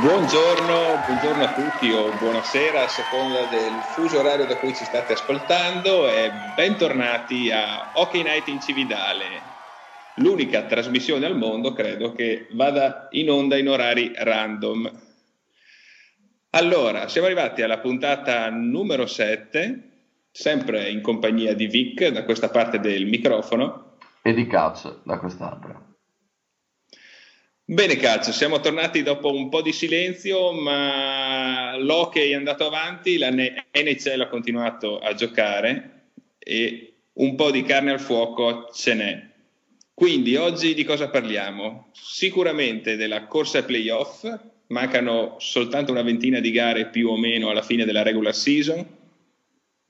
Buongiorno, buongiorno, a tutti o buonasera a seconda del fuso orario da cui ci state ascoltando e bentornati a Hockey Night in Cividale, l'unica trasmissione al mondo credo che vada in onda in orari random. Allora, siamo arrivati alla puntata numero 7, sempre in compagnia di Vic da questa parte del microfono e di Cazzo da quest'altra. Bene cazzo, siamo tornati dopo un po' di silenzio, ma l'hockey è andato avanti, la NHL ha continuato a giocare e un po' di carne al fuoco ce n'è. Quindi oggi di cosa parliamo? Sicuramente della corsa ai playoff, mancano soltanto una ventina di gare più o meno alla fine della regular season.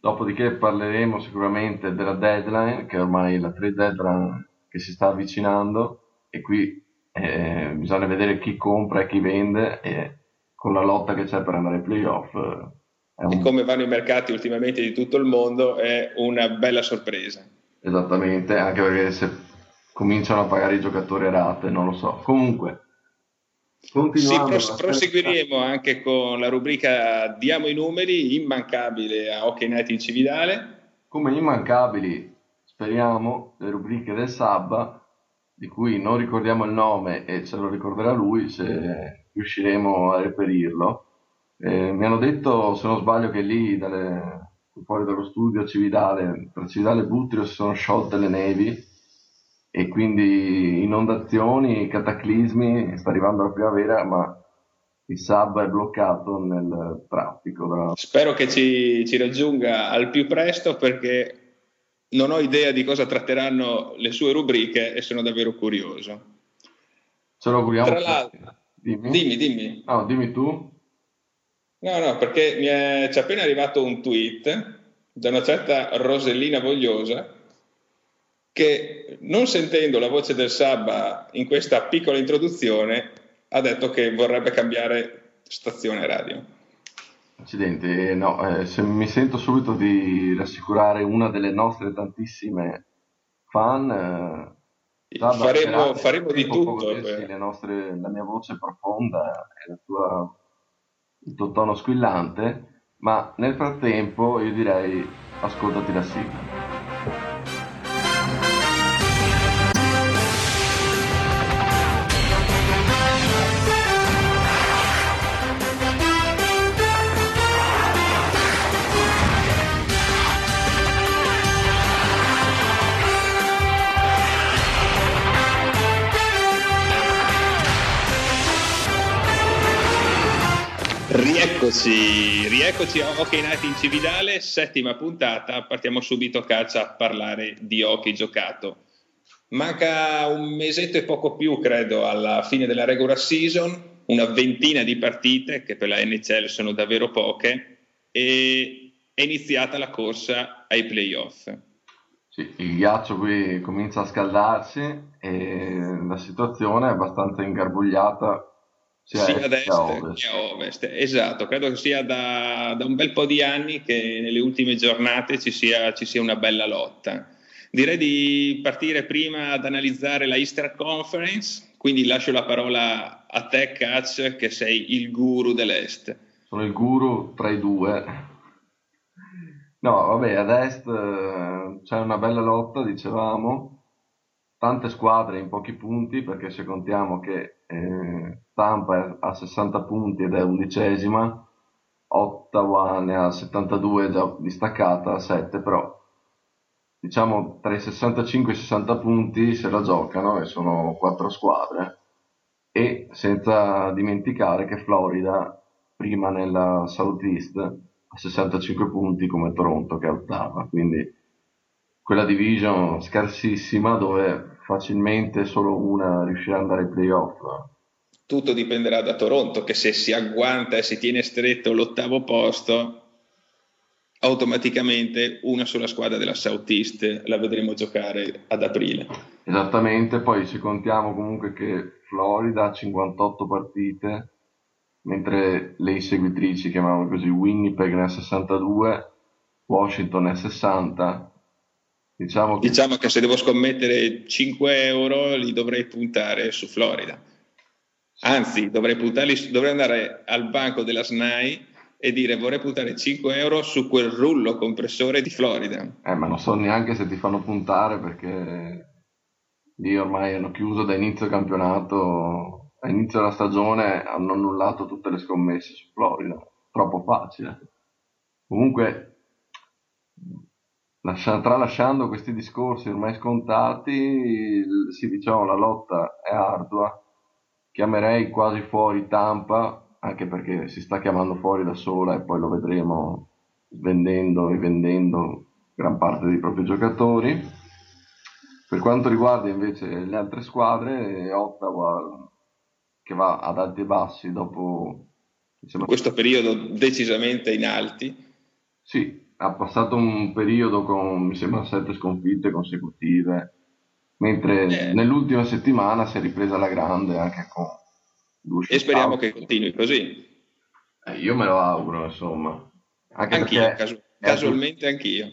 Dopodiché parleremo sicuramente della deadline, che ormai è la trade deadline che si sta avvicinando e qui eh, bisogna vedere chi compra e chi vende e con la lotta che c'è per andare ai playoff. Eh, un... E come vanno i mercati ultimamente di tutto il mondo è una bella sorpresa. Esattamente, anche perché se cominciano a pagare i giocatori a rate, non lo so. Comunque, sì, pros- proseguiremo anche con la rubrica Diamo i numeri, immancabile a Hockey Night in Cividale. Come immancabili, speriamo, le rubriche del Sabba di cui non ricordiamo il nome e ce lo ricorderà lui se riusciremo a reperirlo. Eh, mi hanno detto, se non sbaglio, che lì dalle, fuori dallo studio Cividale, tra Cividale e Butrio si sono sciolte le nevi e quindi inondazioni, cataclismi, sta arrivando la primavera, ma il sub è bloccato nel traffico. Spero che ci, ci raggiunga al più presto perché non ho idea di cosa tratteranno le sue rubriche e sono davvero curioso. Ce lo auguriamo. Tra l'altro, dimmi. dimmi, dimmi. No, dimmi tu. No, no, perché mi è, c'è appena arrivato un tweet da una certa Rosellina Vogliosa che non sentendo la voce del Sabba in questa piccola introduzione ha detto che vorrebbe cambiare stazione radio. Accidenti, no, eh, se mi sento subito di rassicurare una delle nostre tantissime fan. Eh, faremo, faremo di tutto. Nostre, la mia voce profonda e tua, il tuo tono squillante, ma nel frattempo io direi ascoltati la sigla. Rieccoci, rieccoci a Hockey Night in Cividale, settima puntata, partiamo subito a calcio a parlare di hockey giocato. Manca un mesetto e poco più, credo, alla fine della regular season, una ventina di partite, che per la NHL sono davvero poche, e è iniziata la corsa ai playoff. Sì, il ghiaccio qui comincia a scaldarsi e la situazione è abbastanza ingarbugliata sia, sia ad est che a ovest. che a ovest. Esatto, credo che sia da, da, un bel po' di anni che nelle ultime giornate ci sia, ci sia una bella lotta. Direi di partire prima ad analizzare la Easter Conference, quindi lascio la parola a te, Catch, che sei il guru dell'Est. Sono il guru tra i due. No, vabbè, ad est eh, c'è una bella lotta, dicevamo, tante squadre in pochi punti, perché se contiamo che eh, Tampa ha 60 punti ed è undicesima, Ottawa ne ha 72 già distaccata a 7, però diciamo tra i 65 e i 60 punti se la giocano e sono quattro squadre e senza dimenticare che Florida prima nella Southeast ha 65 punti come Toronto che è ottava, quindi quella division scarsissima dove facilmente solo una riuscirà ad andare ai playoff. Tutto dipenderà da Toronto che se si agguanta e si tiene stretto l'ottavo posto, automaticamente una sola squadra della Southeast la vedremo giocare ad aprile. Esattamente, poi se contiamo comunque che Florida ha 58 partite, mentre le inseguitrici, chiamiamole così, Winnipeg ne ha 62, Washington ne ha 60, Diciamo che... diciamo che se devo scommettere 5 euro li dovrei puntare su Florida. Anzi, dovrei, puntarli, dovrei andare al banco della SNAI e dire vorrei puntare 5 euro su quel rullo compressore di Florida. Eh, ma non so neanche se ti fanno puntare perché lì ormai hanno chiuso da inizio campionato, a inizio della stagione hanno annullato tutte le scommesse su Florida. Troppo facile. Comunque, lascia, tralasciando questi discorsi ormai scontati, sì, diciamo la lotta è ardua. Chiamerei quasi fuori Tampa anche perché si sta chiamando fuori da sola e poi lo vedremo vendendo e vendendo gran parte dei propri giocatori. Per quanto riguarda invece le altre squadre, Ottawa che va ad alti e bassi dopo diciamo, questo periodo decisamente in alti. Sì, ha passato un periodo con mi sembra sette sconfitte consecutive, mentre eh. nell'ultima settimana si è ripresa la grande anche con e speriamo che continui così. Eh, io me lo auguro, insomma. Anche anch'io, casu- casualmente tu... anch'io.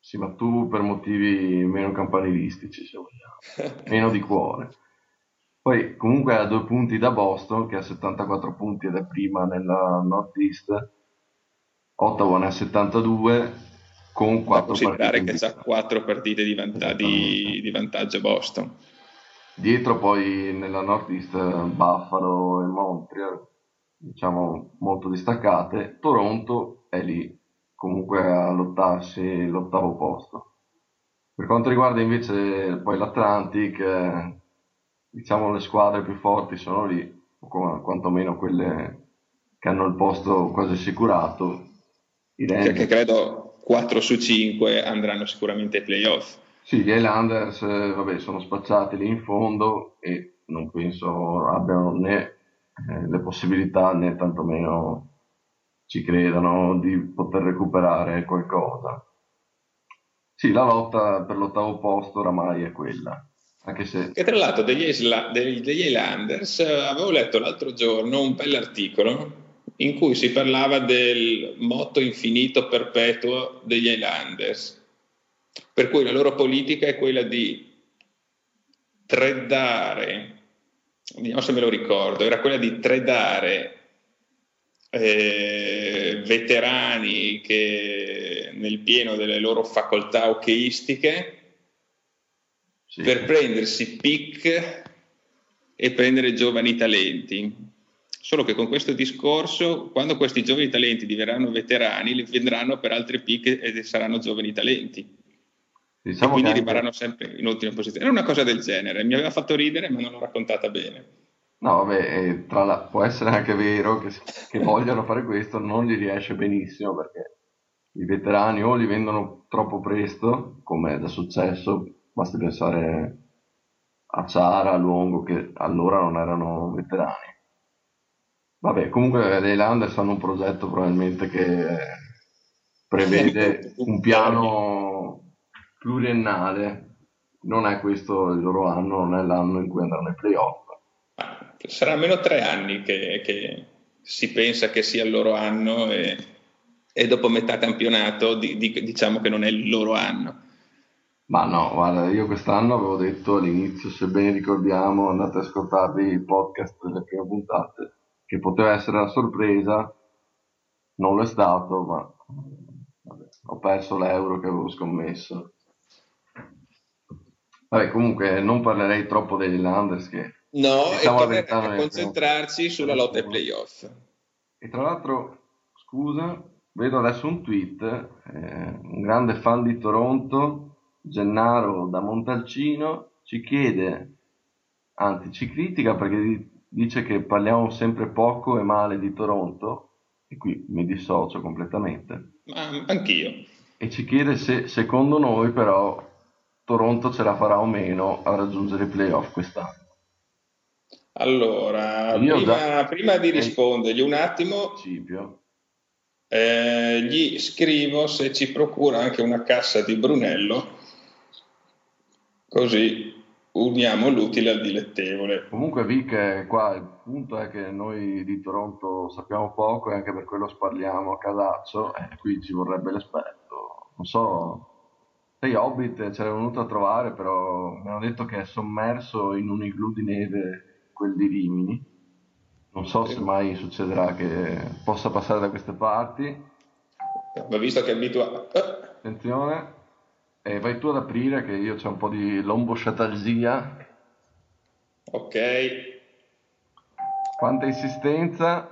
Sì, ma tu per motivi meno campanilistici, se vogliamo. meno di cuore. Poi comunque ha due punti da Boston, che ha 74 punti ed è prima nella Northeast. Ottawa ne ha 72 con 4 partite. che ha 4 partite di, vanta- di, di vantaggio Boston. Dietro poi nella Northeast Buffalo e Montreal, diciamo molto distaccate. Toronto è lì, comunque a lottarsi l'ottavo posto. Per quanto riguarda invece poi l'Atlantic, eh, diciamo le squadre più forti sono lì, o quantomeno quelle che hanno il posto quasi assicurato. Perché credo 4 su 5 andranno sicuramente ai playoff. Sì, gli Highlanders eh, vabbè, sono spacciati lì in fondo e non penso abbiano né eh, le possibilità né tantomeno ci credano di poter recuperare qualcosa. Sì, la lotta per l'ottavo posto oramai è quella. Anche se... E tra l'altro degli, Isla, degli, degli Highlanders eh, avevo letto l'altro giorno un bell'articolo in cui si parlava del motto infinito perpetuo degli Highlanders per cui la loro politica è quella di tradare, vediamo se me lo ricordo, era quella di tradare eh, veterani che nel pieno delle loro facoltà hockeyistiche sì. per prendersi pick e prendere giovani talenti. Solo che con questo discorso, quando questi giovani talenti diverranno veterani, li vendranno per altri pick e saranno giovani talenti. Diciamo quindi anche... rimarranno sempre in ultima posizione. Era una cosa del genere, mi aveva fatto ridere, ma non l'ho raccontata bene. No, vabbè, la... può essere anche vero che, che vogliano fare questo, non gli riesce benissimo perché i veterani o li vendono troppo presto, come è già successo, basti pensare a Ciara, a Luongo, che allora non erano veterani. Vabbè, comunque le Highlanders hanno un progetto probabilmente che prevede un piano pluriennale, non è questo il loro anno, non è l'anno in cui andranno ai playoff. Sarà almeno tre anni che, che, si pensa che sia il loro anno e, e dopo metà campionato di, di, diciamo che non è il loro anno. Ma no, guarda, io quest'anno avevo detto all'inizio, se ben ricordiamo, andate ad ascoltarvi i podcast delle prime puntate, che poteva essere la sorpresa, non lo è stato, ma vabbè, ho perso l'euro che avevo scommesso. Vabbè, comunque non parlerei troppo degli Landers che... No, e a concentrarci sulla lotta ai playoff. E tra l'altro, scusa, vedo adesso un tweet, eh, un grande fan di Toronto, Gennaro da Montalcino, ci chiede, anzi ci critica perché dice che parliamo sempre poco e male di Toronto, e qui mi dissocio completamente. Ma anch'io. E ci chiede se secondo noi però Toronto ce la farà o meno a raggiungere i playoff quest'anno? Allora, prima, già... prima, di rispondergli un attimo, eh, gli scrivo se ci procura anche una cassa di Brunello, così uniamo l'utile al dilettevole. Comunque Vic, qua il punto è che noi di Toronto sappiamo poco e anche per quello sparliamo a casaccio, e qui ci vorrebbe l'esperto. Non so, sei Hobbit c'era venuto a trovare, però mi hanno detto che è sommerso in un igloo di neve quel di Rimini. Non so se mai succederà che possa passare da queste parti. Ma visto che è abituato... Attenzione. E vai tu ad aprire che io ho un po' di lombosciatalgia. Ok. Quanta insistenza.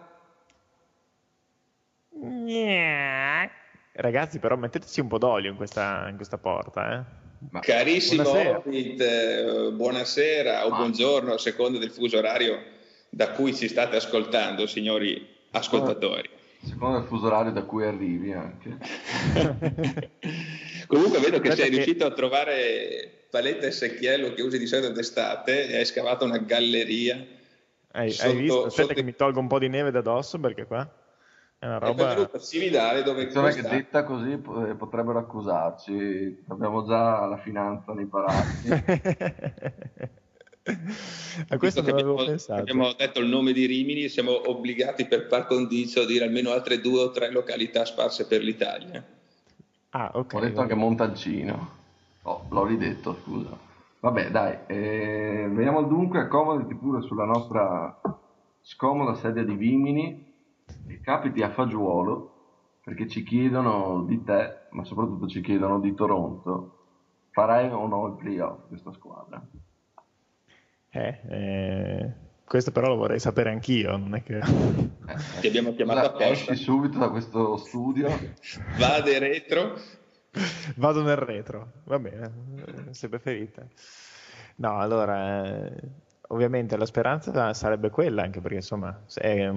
Ragazzi, però metteteci un po' d'olio in questa, in questa porta, eh. Ma Carissimo buonasera. Orbit, eh, buonasera o Ma... buongiorno a seconda del fuso orario da cui ci state ascoltando, signori ascoltatori. A seconda del fuso orario da cui arrivi anche. Comunque vedo che Aspetta sei che... riuscito a trovare paletta e secchiello che usi di solito d'estate e hai scavato una galleria. Hai, sotto, hai visto? Aspetta sotto... che mi tolgo un po' di neve da dosso perché qua è una roba... È Cividale dove costa... che detta così eh, potrebbero accusarci, abbiamo già la finanza nei palazzi. a questo non avevo abbiamo, pensato. Abbiamo detto il nome di Rimini e siamo obbligati per par condicio a dire almeno altre due o tre località sparse per l'Italia. Ah, ok. Ho detto anche Montalcino. Oh, l'ho ridetto, scusa. Vabbè, dai, eh, veniamo dunque, accomodati pure sulla nostra scomoda sedia di Vimini e capiti a fagiolo perché ci chiedono di te, ma soprattutto ci chiedono di Toronto, farai o no il playoff questa squadra? Eh, eh, questo però lo vorrei sapere anch'io, non è che... Eh, Ti abbiamo chiamato Scusa, apposta. Esci subito da questo studio. Vade retro. Vado nel retro, va bene, se preferite. No, allora, eh, ovviamente la speranza sarebbe quella, anche perché insomma, è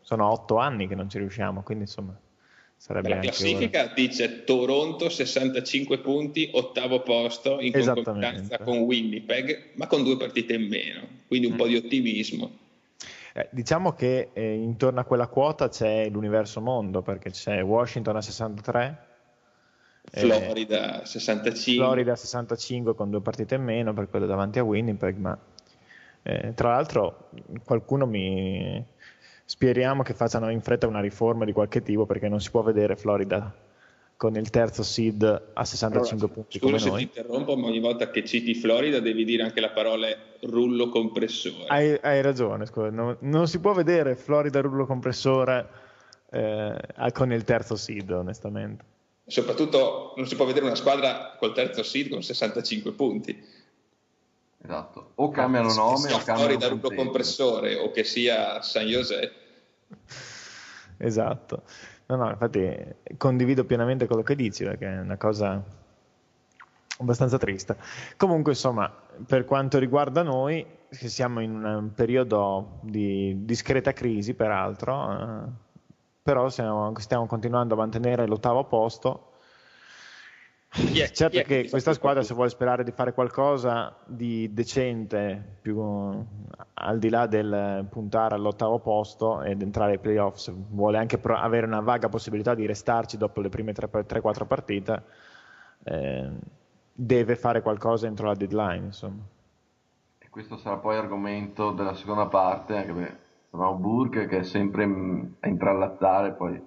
sono otto anni che non ci riusciamo, quindi insomma sarebbe La classifica ora. dice Toronto 65 punti, ottavo posto in concorrenza con Winnipeg, ma con due partite in meno, quindi un mm. po' di ottimismo. Eh, diciamo che eh, intorno a quella quota c'è l'universo mondo, perché c'è Washington a 63, Florida 65. Florida 65 con due partite in meno per quello davanti a Winnipeg, ma eh, tra l'altro qualcuno mi, Speriamo che facciano in fretta una riforma di qualche tipo perché non si può vedere Florida con il terzo seed a 65 allora, punti scusa se ti interrompo, ma ogni volta che citi Florida devi dire anche la parola rullo compressore. Hai, hai ragione, scusa, non, non, si può vedere Florida rullo compressore eh, con il terzo seed, onestamente. Soprattutto non si può vedere una squadra col terzo seed con 65 punti. Esatto, o cambiano no, nome o cambiano fuori da rublo compressore o che sia San José. Esatto. No, no, infatti condivido pienamente quello che dici perché è una cosa abbastanza triste. Comunque, insomma, per quanto riguarda noi, che siamo in un periodo di discreta crisi, peraltro, eh, però stiamo, stiamo continuando a mantenere l'ottavo posto Yeah, certo yeah, che questa squadra se vuole sperare di fare qualcosa di decente più al di là del puntare all'ottavo posto ed entrare ai playoffs vuole anche pro- avere una vaga possibilità di restarci dopo le prime 3-4 partite eh, deve fare qualcosa entro la deadline insomma. e questo sarà poi argomento della seconda parte anche perché abbiamo Burke che è sempre a intrallazzare poi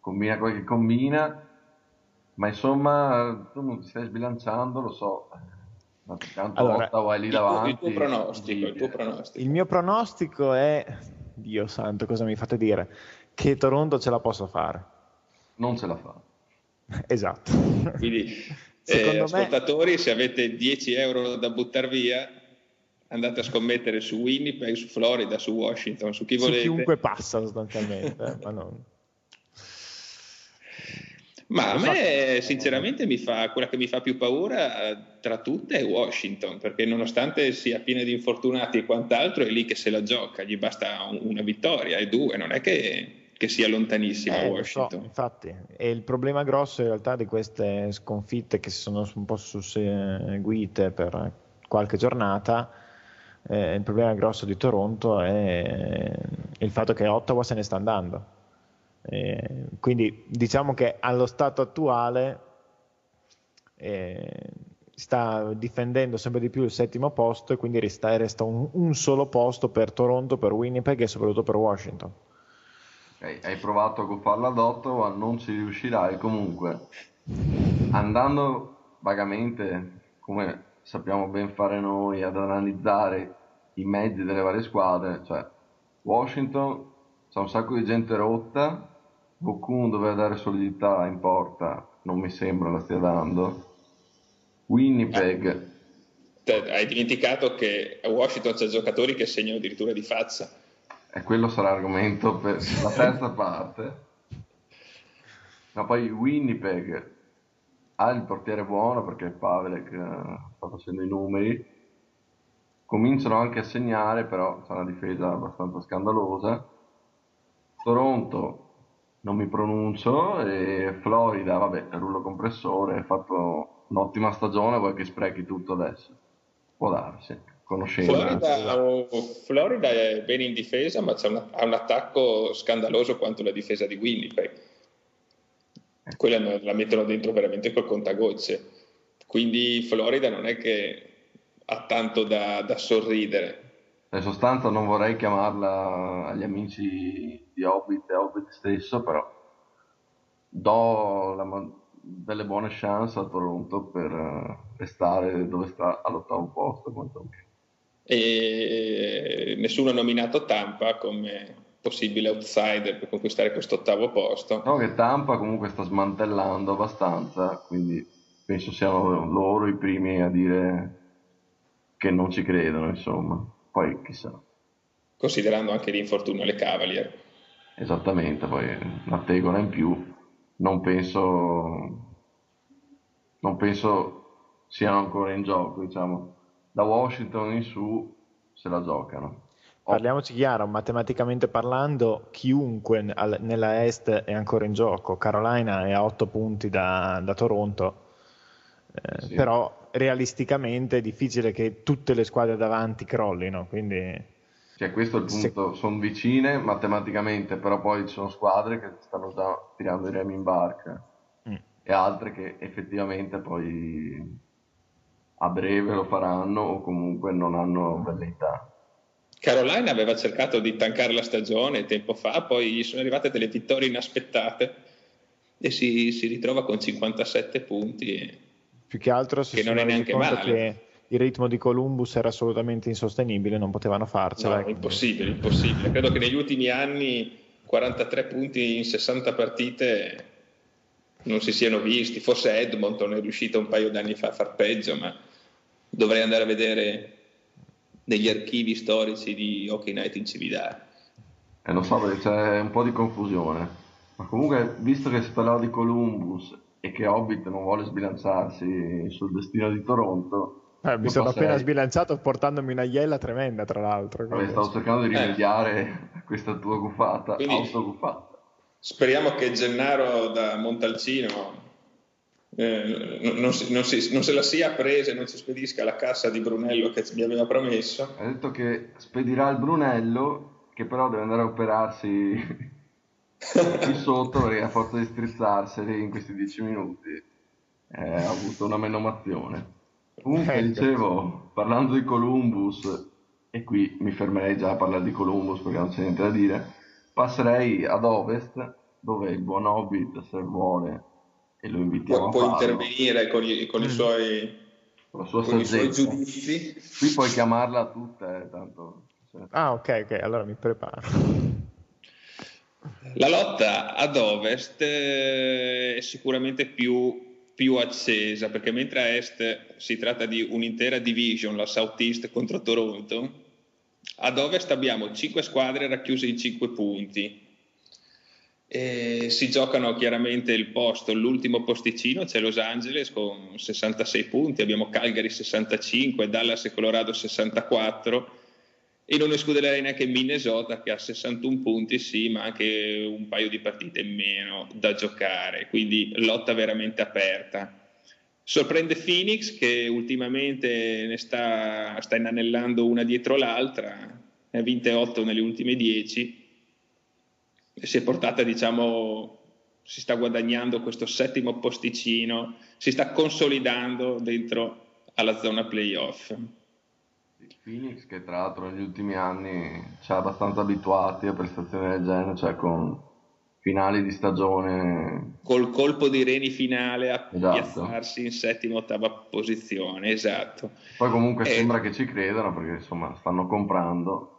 combina quel che combina ma insomma, tu non ti stai sbilanciando, lo so. Ma tanto allora, Ottawa è lì il davanti. Il tuo, pronostico, il tuo pronostico. Il mio pronostico è, Dio santo, cosa mi fate dire? Che Toronto ce la possa fare. Non ce la fa. Esatto. Quindi, eh, ascoltatori, me... se avete 10 euro da buttare via, andate a scommettere su Winnipeg, su Florida, su Washington, su chi volete. Su chiunque passa sostanzialmente, eh, ma non... Ma a me sinceramente mi fa, quella che mi fa più paura eh, tra tutte è Washington, perché nonostante sia piena di infortunati e quant'altro, è lì che se la gioca, gli basta una vittoria e due, non è che, che sia lontanissima eh, Washington. So, infatti, e il problema grosso in realtà di queste sconfitte che si sono un po' susseguite per qualche giornata, eh, il problema grosso di Toronto è il fatto che Ottawa se ne sta andando eh, quindi diciamo che allo stato attuale eh, sta difendendo sempre di più il settimo posto e quindi resta, resta un, un, solo posto per Toronto, per Winnipeg e soprattutto per Washington. Okay, hai provato a guffarla ad Ottawa, non ci riuscirai comunque. Andando vagamente, come sappiamo ben fare noi, ad analizzare i mezzi delle varie squadre, cioè Washington c'è un sacco di gente rotta, Bokun doveva dare solidità in porta, non mi sembra la stia dando. Winnipeg. Eh, hai dimenticato che a Washington c'è giocatori che segnano addirittura di faccia. E quello sarà argomento per la terza parte. Ma poi Winnipeg ha il portiere buono perché Pavelek eh, sta facendo i numeri. Cominciano anche a segnare, però c'è una difesa abbastanza scandalosa. Toronto non mi pronuncio e Florida, vabbè, rullo compressore, ha fatto un'ottima stagione, vuoi che sprechi tutto adesso? Può darsi, conoscendo. Florida, Florida, è bene in difesa, ma una, ha un attacco scandaloso quanto la difesa di Winnipeg. Quella la mettono dentro veramente col contagocce. Quindi Florida non è che ha tanto da, da sorridere. In sostanza non vorrei chiamarla agli amici di Hobbit e Hobbit stesso, però do la, delle buone chance a Toronto per uh, restare dove sta all'ottavo posto. E nessuno ha nominato Tampa come possibile outsider per conquistare questo ottavo posto. No, che Tampa comunque sta smantellando abbastanza, quindi penso siano loro i primi a dire che non ci credono, insomma. Poi chissà. Considerando anche l'infortunio alle Cavalier. Esattamente, poi una tegola in più, non penso, non penso siano ancora in gioco, diciamo. Da Washington in su se la giocano. Parliamoci chiaro, matematicamente parlando, chiunque nella Est è ancora in gioco. Carolina è a 8 punti da, da Toronto, eh, sì. però realisticamente è difficile che tutte le squadre davanti crollino. Quindi cioè, questo è il punto, Se... sono vicine matematicamente, però poi ci sono squadre che stanno già tirando i remi in barca mm. e altre che effettivamente poi a breve lo faranno o comunque non hanno velleità. Carolina aveva cercato di tankare la stagione tempo fa, poi gli sono arrivate delle vittorie inaspettate e si, si ritrova con 57 punti. Più che altro si che non è neanche male. Che il ritmo di Columbus era assolutamente insostenibile, non potevano farcela. No, impossibile, impossibile. Credo che negli ultimi anni 43 punti in 60 partite non si siano visti. Forse Edmonton è riuscito un paio d'anni fa a far peggio, ma dovrei andare a vedere negli archivi storici di Hockey Night in Cividale. Eh, lo so, perché c'è un po' di confusione. Ma comunque, visto che si parlava di Columbus e che Hobbit non vuole sbilanciarsi sul destino di Toronto, eh, mi sono appena sbilanciato portandomi una iella tremenda, tra l'altro. Vabbè, stavo cercando di rimediare eh. questa tua guffata, Quindi, autoguffata. Speriamo che Gennaro da Montalcino eh, non, non, si, non, si, non, se la sia presa e non ci spedisca la cassa di Brunello che mi aveva promesso. Ha detto che spedirà il Brunello, che però deve andare a operarsi qui sotto perché a forza di strizzarseli in questi dieci minuti eh, ha avuto una menomazione. Comunque ecco. dicevo, parlando di Columbus, e qui mi fermerei già a parlare di Columbus perché non c'è niente da dire, passerei ad ovest dove il buon Hobbit se vuole e lo invitiamo può, a farlo. Può intervenire con i, con i mm. suoi, con con i suoi giudizi. Qui puoi chiamarla tutta, eh, tanto... Ah ok, ok, allora mi preparo. La lotta ad ovest eh, è sicuramente più più accesa, perché mentre a est si tratta di un'intera division, la Southeast contro Toronto, ad ovest abbiamo 5 squadre racchiuse in 5 punti. E si giocano chiaramente il posto, l'ultimo posticino c'è Los Angeles con 66 punti, abbiamo Calgary 65, Dallas e Colorado 64 e non escluderei neanche Minnesota che ha 61 punti, sì, ma anche un paio di partite in meno da giocare, quindi lotta veramente aperta. Sorprende Phoenix che ultimamente ne sta, sta inanellando una dietro l'altra, ne ha vinte 8 nelle ultime 10 e si è portata, diciamo, si sta guadagnando questo settimo posticino, si sta consolidando dentro alla zona playoff. Phoenix che tra l'altro negli ultimi anni ci ha abbastanza abituati a prestazioni del genere, cioè con finali di stagione. Col colpo di reni finale a esatto. piazzarsi in settima ottava posizione, esatto. Poi comunque e... sembra che ci credano perché insomma stanno comprando.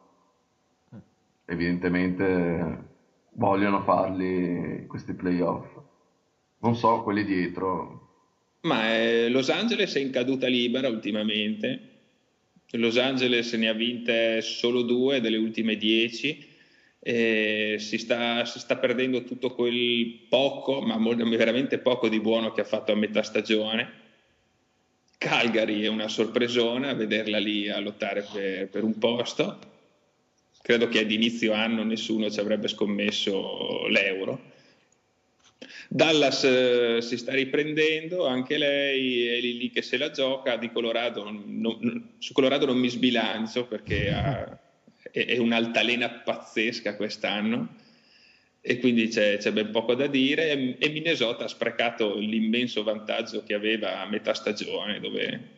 Evidentemente vogliono farli questi playoff. Non so, quelli dietro. Ma eh, Los Angeles è in caduta libera ultimamente. Los Angeles ne ha vinte solo due delle ultime dieci eh, si, sta, si, sta, perdendo tutto quel poco, ma veramente poco di buono che ha fatto a metà stagione. Calgary è una sorpresona vederla lì a lottare per, per un posto. Credo che ad inizio anno nessuno ci avrebbe scommesso l'euro. Dallas eh, si sta riprendendo, anche lei è lì, lì, che se la gioca. Di Colorado, non, su Colorado non mi sbilancio perché ha, è, un'altalena pazzesca quest'anno e quindi c'è, c'è, ben poco da dire e Minnesota ha sprecato l'immenso vantaggio che aveva a metà stagione dove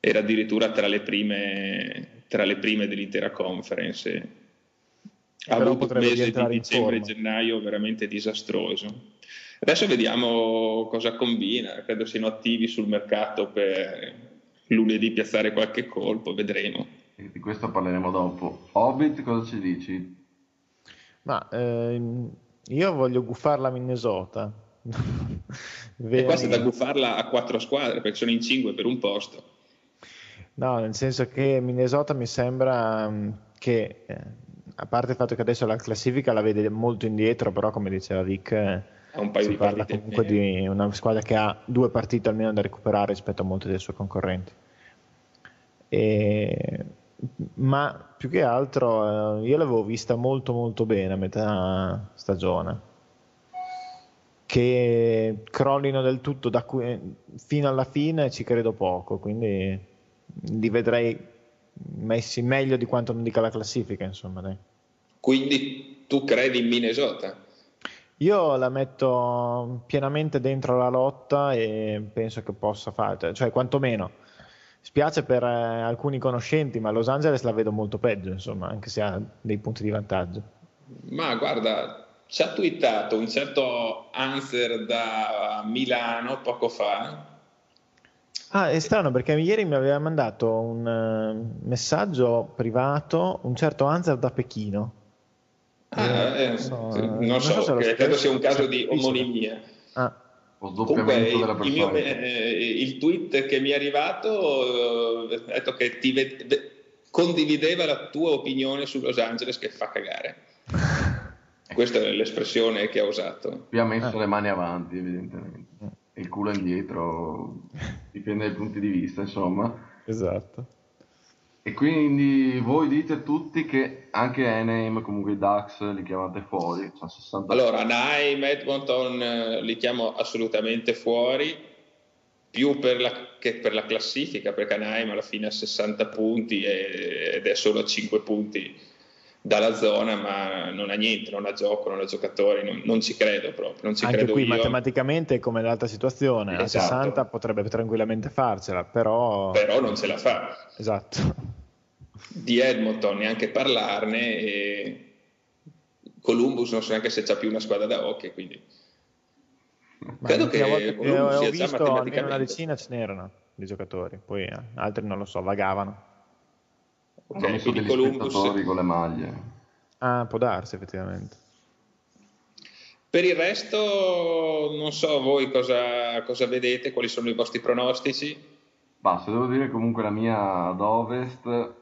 era addirittura tra le prime, tra le prime dell'intera conference ha avuto un mese di dicembre e gennaio veramente disastroso adesso vediamo cosa combina credo siano attivi sul mercato per lunedì piazzare qualche colpo vedremo di questo parleremo dopo. Hobbit, cosa ci dici? Ma ehm, io voglio guffarla a Minnesota. e qua c'è da guffarla a quattro squadre perché sono in cinque per un posto. No, nel senso che Minnesota mi sembra mm, che, eh, a parte il fatto che adesso la classifica la vede molto indietro, però come diceva Vic, eh, si parla comunque di una squadra che ha due partite almeno da recuperare rispetto a molti dei suoi concorrenti. E ma più che altro eh, io l'avevo vista molto molto bene a metà stagione che crollino del tutto da qui, fino alla fine ci credo poco quindi li vedrei messi meglio di quanto non dica la classifica insomma dai. quindi tu credi in Minnesota? Io la metto pienamente dentro la lotta e penso che possa fare cioè quantomeno Spiace per eh, alcuni conoscenti, ma Los Angeles la vedo molto peggio, insomma, anche se ha dei punti di vantaggio. Ma guarda, ci ha twittato un certo Anser da Milano poco fa. Ah, è strano perché ieri mi aveva mandato un uh, messaggio privato un certo Anser da Pechino. Ah, eh, eh, so, non, non so, so credo sia un caso di omonimia. Ah. O doppiamento della persona. Mio, eh, il tweet che mi è arrivato eh, ha detto che ti ved- condivideva la tua opinione su Los Angeles che fa cagare. Questa è l'espressione che ha usato. Vi ha messo eh. le mani avanti, evidentemente. E il culo indietro, dipende dai punti di vista, insomma. Esatto. E quindi voi dite tutti che anche Anaheim, comunque i Ducks, li chiamate fuori. 60... Allora, Anaheim, Edmonton eh, li chiamo assolutamente fuori, più per la, che per la classifica, perché Anaheim alla fine ha 60 punti ed è solo a 5 punti dalla zona, ma non ha niente, non ha gioco, non ha giocatori, non, non ci credo proprio. Non ci Anche credo qui io. matematicamente è come l'altra situazione, esatto. a 60 potrebbe tranquillamente farcela, però... Però non ce la fa. Esatto di Edmonton neanche parlarne e Columbus non so neanche se c'ha più una squadra da hockey quindi Ma credo che Columbus ho sia visto almeno una decina ce n'erano di giocatori poi eh, altri non lo so vagavano. Messo degli Columbus... con le maglie. Ah può darsi effettivamente. Per il resto non so voi cosa, cosa vedete quali sono i vostri pronostici? Basta, devo dire comunque la mia ad ovest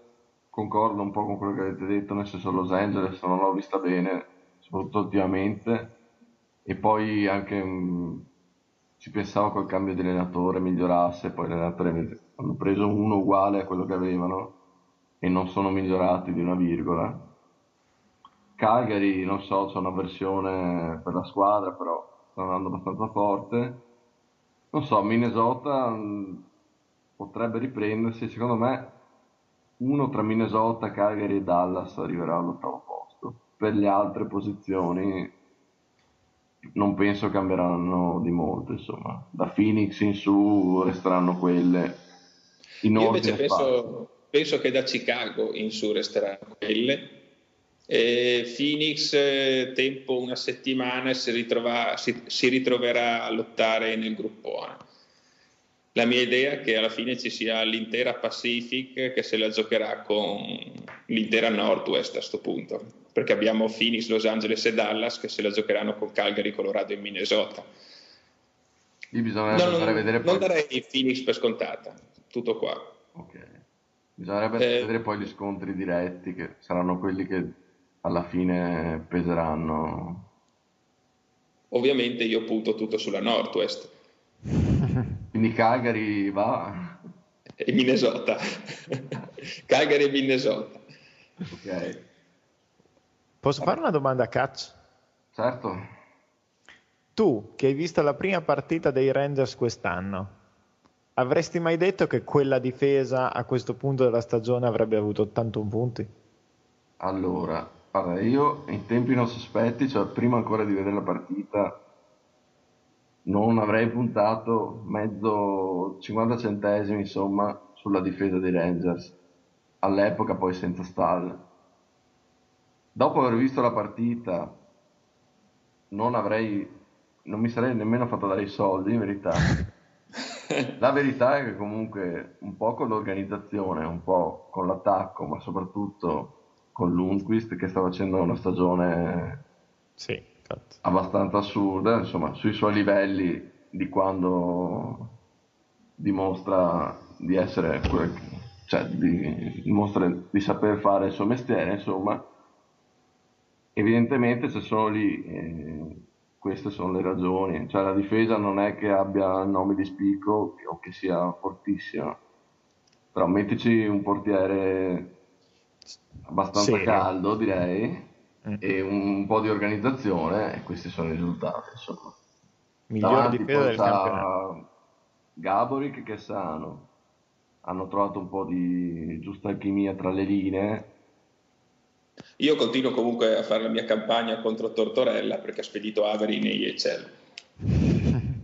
concordo un po' con quello che avete detto, nel senso Los Angeles non l'ho vista bene, soprattutto ultimamente, e poi anche mm, ci pensavo col cambio di allenatore migliorasse, poi l'allenatore hanno preso uno uguale a quello che avevano e non sono migliorati di una virgola. Calgary, non so, c'è una versione per la squadra, però sta andando abbastanza forte. Non so, Minnesota mm, potrebbe riprendersi, secondo me uno tra Minnesota, Calgary e Dallas arriverà all'ottavo posto. Per le altre posizioni non penso cambieranno di molto, insomma. Da Phoenix in su resteranno quelle. In Io invece penso, penso, che da Chicago in su resteranno quelle. E Phoenix, eh, tempo una settimana, si, ritrova, si, si, ritroverà a lottare nel gruppone. La mia idea è che alla fine ci sia l'intera Pacific che se la giocherà con l'intera Northwest a questo punto, perché abbiamo Phoenix, Los Angeles e Dallas che se la giocheranno con Calgary, Colorado e Minnesota. Lì bisognerebbe no, non, vedere poi... non darei Phoenix per scontata, tutto qua. Ok. Bisognerebbe eh, vedere poi gli scontri diretti che saranno quelli che alla fine peseranno. Ovviamente io punto tutto sulla Northwest. Quindi Calgary va? E Minnesota. Calgary e Minnesota. Ok. Posso fare una domanda a Catch? Certo. Tu, che hai visto la prima partita dei Rangers quest'anno, avresti mai detto che quella difesa a questo punto della stagione avrebbe avuto 81 punti? Allora, Guarda, io in tempi non sospetti, cioè prima ancora di vedere la partita, non avrei puntato mezzo 50 centesimi, insomma, sulla difesa dei Rangers, all'epoca poi senza stall. Dopo aver visto la partita, non avrei, non mi sarei nemmeno fatto dare i soldi, in verità. La verità è che comunque un po' con l'organizzazione, un po' con l'attacco, ma soprattutto con Lundqvist che sta facendo una stagione sì, abbastanza assurda, insomma, sui suoi livelli di quando dimostra di essere cioè di, dimostra di saper fare il suo mestiere, insomma. Evidentemente se sono lì eh, queste sono le ragioni, cioè la difesa non è che abbia nome di spicco o che sia fortissima, però mettici un portiere abbastanza Serio. caldo direi. E un po' di organizzazione e questi sono i risultati insomma. miglior difesa del campionato. Gaboric che Sano. Hanno trovato un po' di giusta alchimia tra le linee. Io continuo comunque a fare la mia campagna contro Tortorella perché ha spedito Avery nei ECL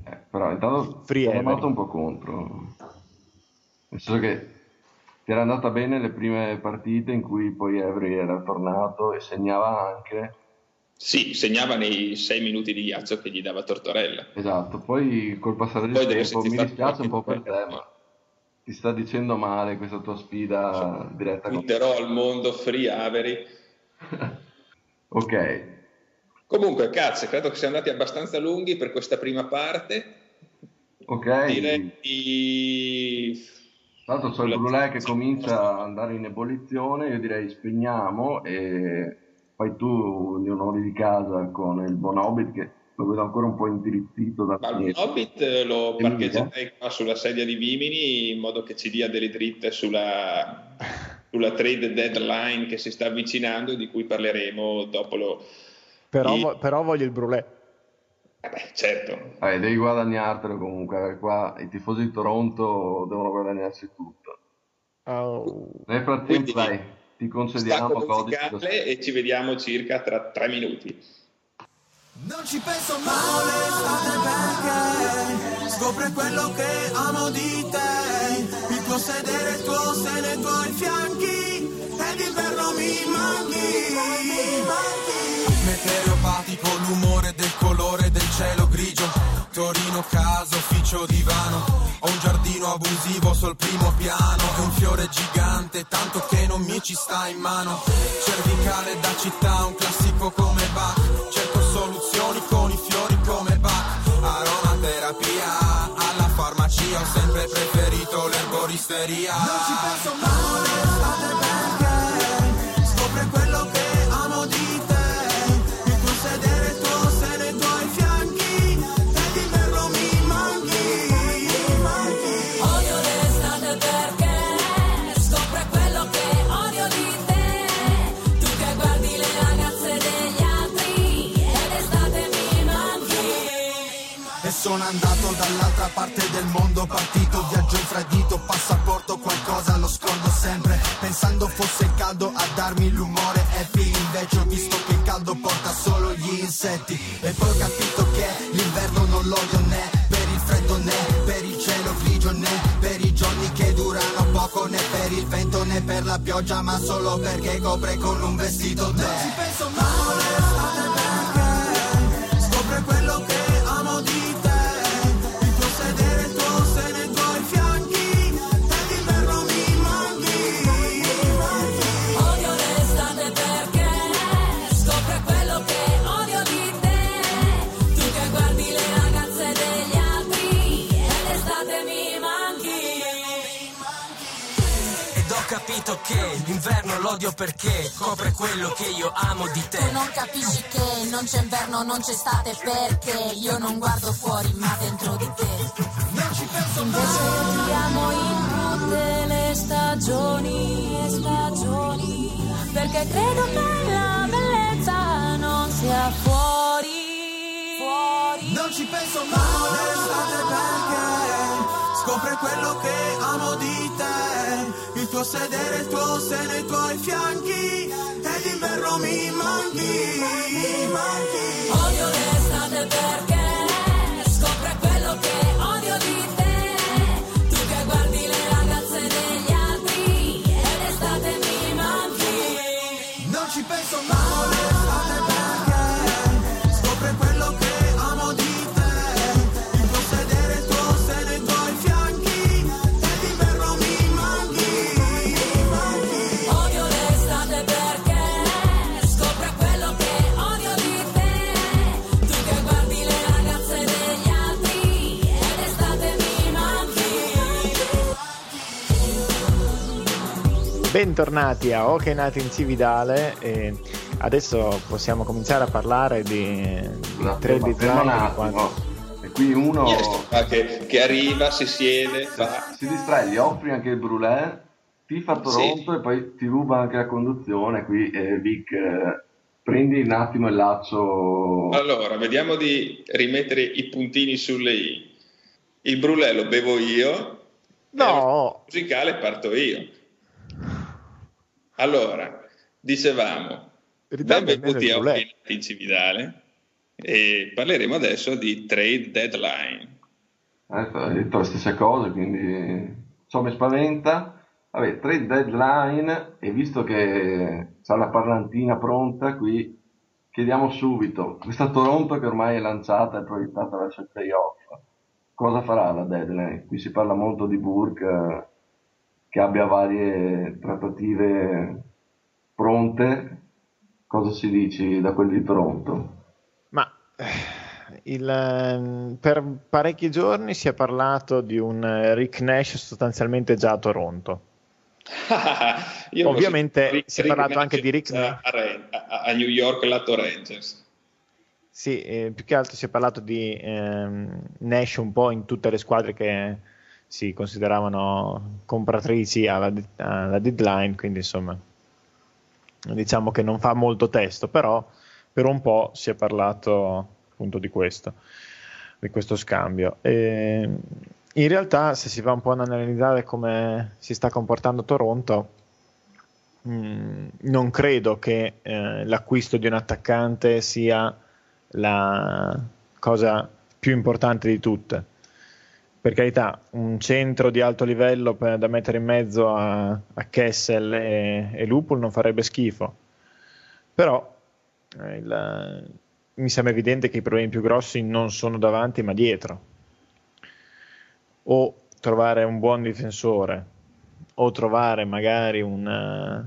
eh, però intanto ho noto un po' contro. Nel senso che ti era andata bene le prime partite in cui poi Evry era tornato e segnava anche. Sì, segnava nei sei minuti di ghiaccio che gli dava Tortorella. Esatto, poi col passare del tempo mi dispiace un po' per te, ma ti sta dicendo male questa tua sfida diretta con... Twitterò al mondo free Avery. ok. Comunque, cazzo, credo che siamo andati abbastanza lunghi per questa prima parte. Ok. Direi di tra l'altro c'è il brulè che comincia ad andare in ebollizione, io direi spegniamo e fai tu gli onori di casa con il buon Hobbit che lo vedo ancora un po' indirizzito da Ma il Hobbit lo parcheggerei qua sulla sedia di Vimini in modo che ci dia delle dritte sulla, sulla trade deadline che si sta avvicinando di cui parleremo dopo lo... Però, e... però voglio il brulè. Eh beh, certo. Eh, devi guadagnartelo comunque, qua i tifosi di Toronto devono guadagnarsi tutto. Oh. Nel frattempo, dai, ti concediamo codice e ci vediamo circa tra tre minuti. Non ci penso male, state perché scopri quello che amo di te. Il tuo sedere, il tuo seno, i tuoi fianchi, ed d'inverno mi manchi. Mi manchi. Meteoropatico, cielo grigio Torino casa, ufficio divano Ho un giardino abusivo sul primo piano E un fiore gigante, tanto che non mi ci sta in mano. Cervicale da città, un classico come Bach Cerco soluzioni con i fiori come Bach. Aromaterapia, alla farmacia Ho sempre preferito l'erboristeria. Non ci penso male, Sono andato dall'altra parte del mondo, partito, viaggio infradito, passaporto, qualcosa lo scordo sempre. Pensando fosse caldo a darmi l'umore happy, invece ho visto che il caldo porta solo gli insetti. E poi ho capito che l'inverno non l'odio né per il freddo né per il cielo grigio né per i giorni che durano poco né per il vento né per la pioggia ma solo perché copre con un vestito te Non ci penso male, l'odio perché copre quello che io amo di te. Tu non capisci che non c'è inverno, non c'è estate perché io non guardo fuori ma dentro di te. Invece io ti amo in tutte le stagioni, le stagioni, perché credo che la bellezza non sia fuori. Fuori. Non ci penso male, state perché scopre quello che amo di te. Tuo sedere, il tuo seno, i tuoi fianchi. Ed d'inverno mi manchi, mi manchi. Odio l'estate perché Bentornati a Ok Nati in Cividale e adesso possiamo cominciare a parlare di, di No, trade E qui uno che, che arriva, si siede, fa... si distrae, gli offri anche il brulè, tifa Toronto Sì. e poi ti ruba anche la conduzione. Qui eh, Vic, eh, prendi un attimo il laccio. Allora, vediamo di rimettere i puntini sulle i. Il brulè lo bevo io, No, il musicale parto io. Allora, dicevamo, benvenuti a in Cividale e parleremo adesso di trade deadline. Eh, hai detto le stesse cose, quindi ciò mi spaventa. Vabbè, trade deadline e visto che c'ha la parlantina pronta qui, chiediamo subito, questa Toronto che ormai è lanciata e proiettata verso il playoff, cosa farà la deadline? Qui si parla molto di Burke che abbia varie trattative pronte, cosa si dici da quelli di Toronto? Ma eh, il, ehm, per parecchi giorni si è parlato di un Rick Nash sostanzialmente già a Toronto. Ovviamente si è parlato anche di Rick a, a- a New York lato Rangers. Sì, eh, più che altro si è parlato di ehm, Nash un po' in tutte le squadre che si consideravano compratrici alla, alla deadline, quindi insomma diciamo che non fa molto testo, però per un po' si è parlato appunto di questo, di questo scambio. E, in realtà se si va un po' ad analizzare come si sta comportando Toronto, mh, non credo che eh, l'acquisto di un attaccante sia la cosa più importante di tutte. Per carità, un centro di alto livello per- da mettere in mezzo a, a Kessel e, e Lupul non farebbe schifo. Però eh, il- mi sembra evidente che i problemi più grossi non sono davanti ma dietro. O trovare un buon difensore, o trovare magari un, eh,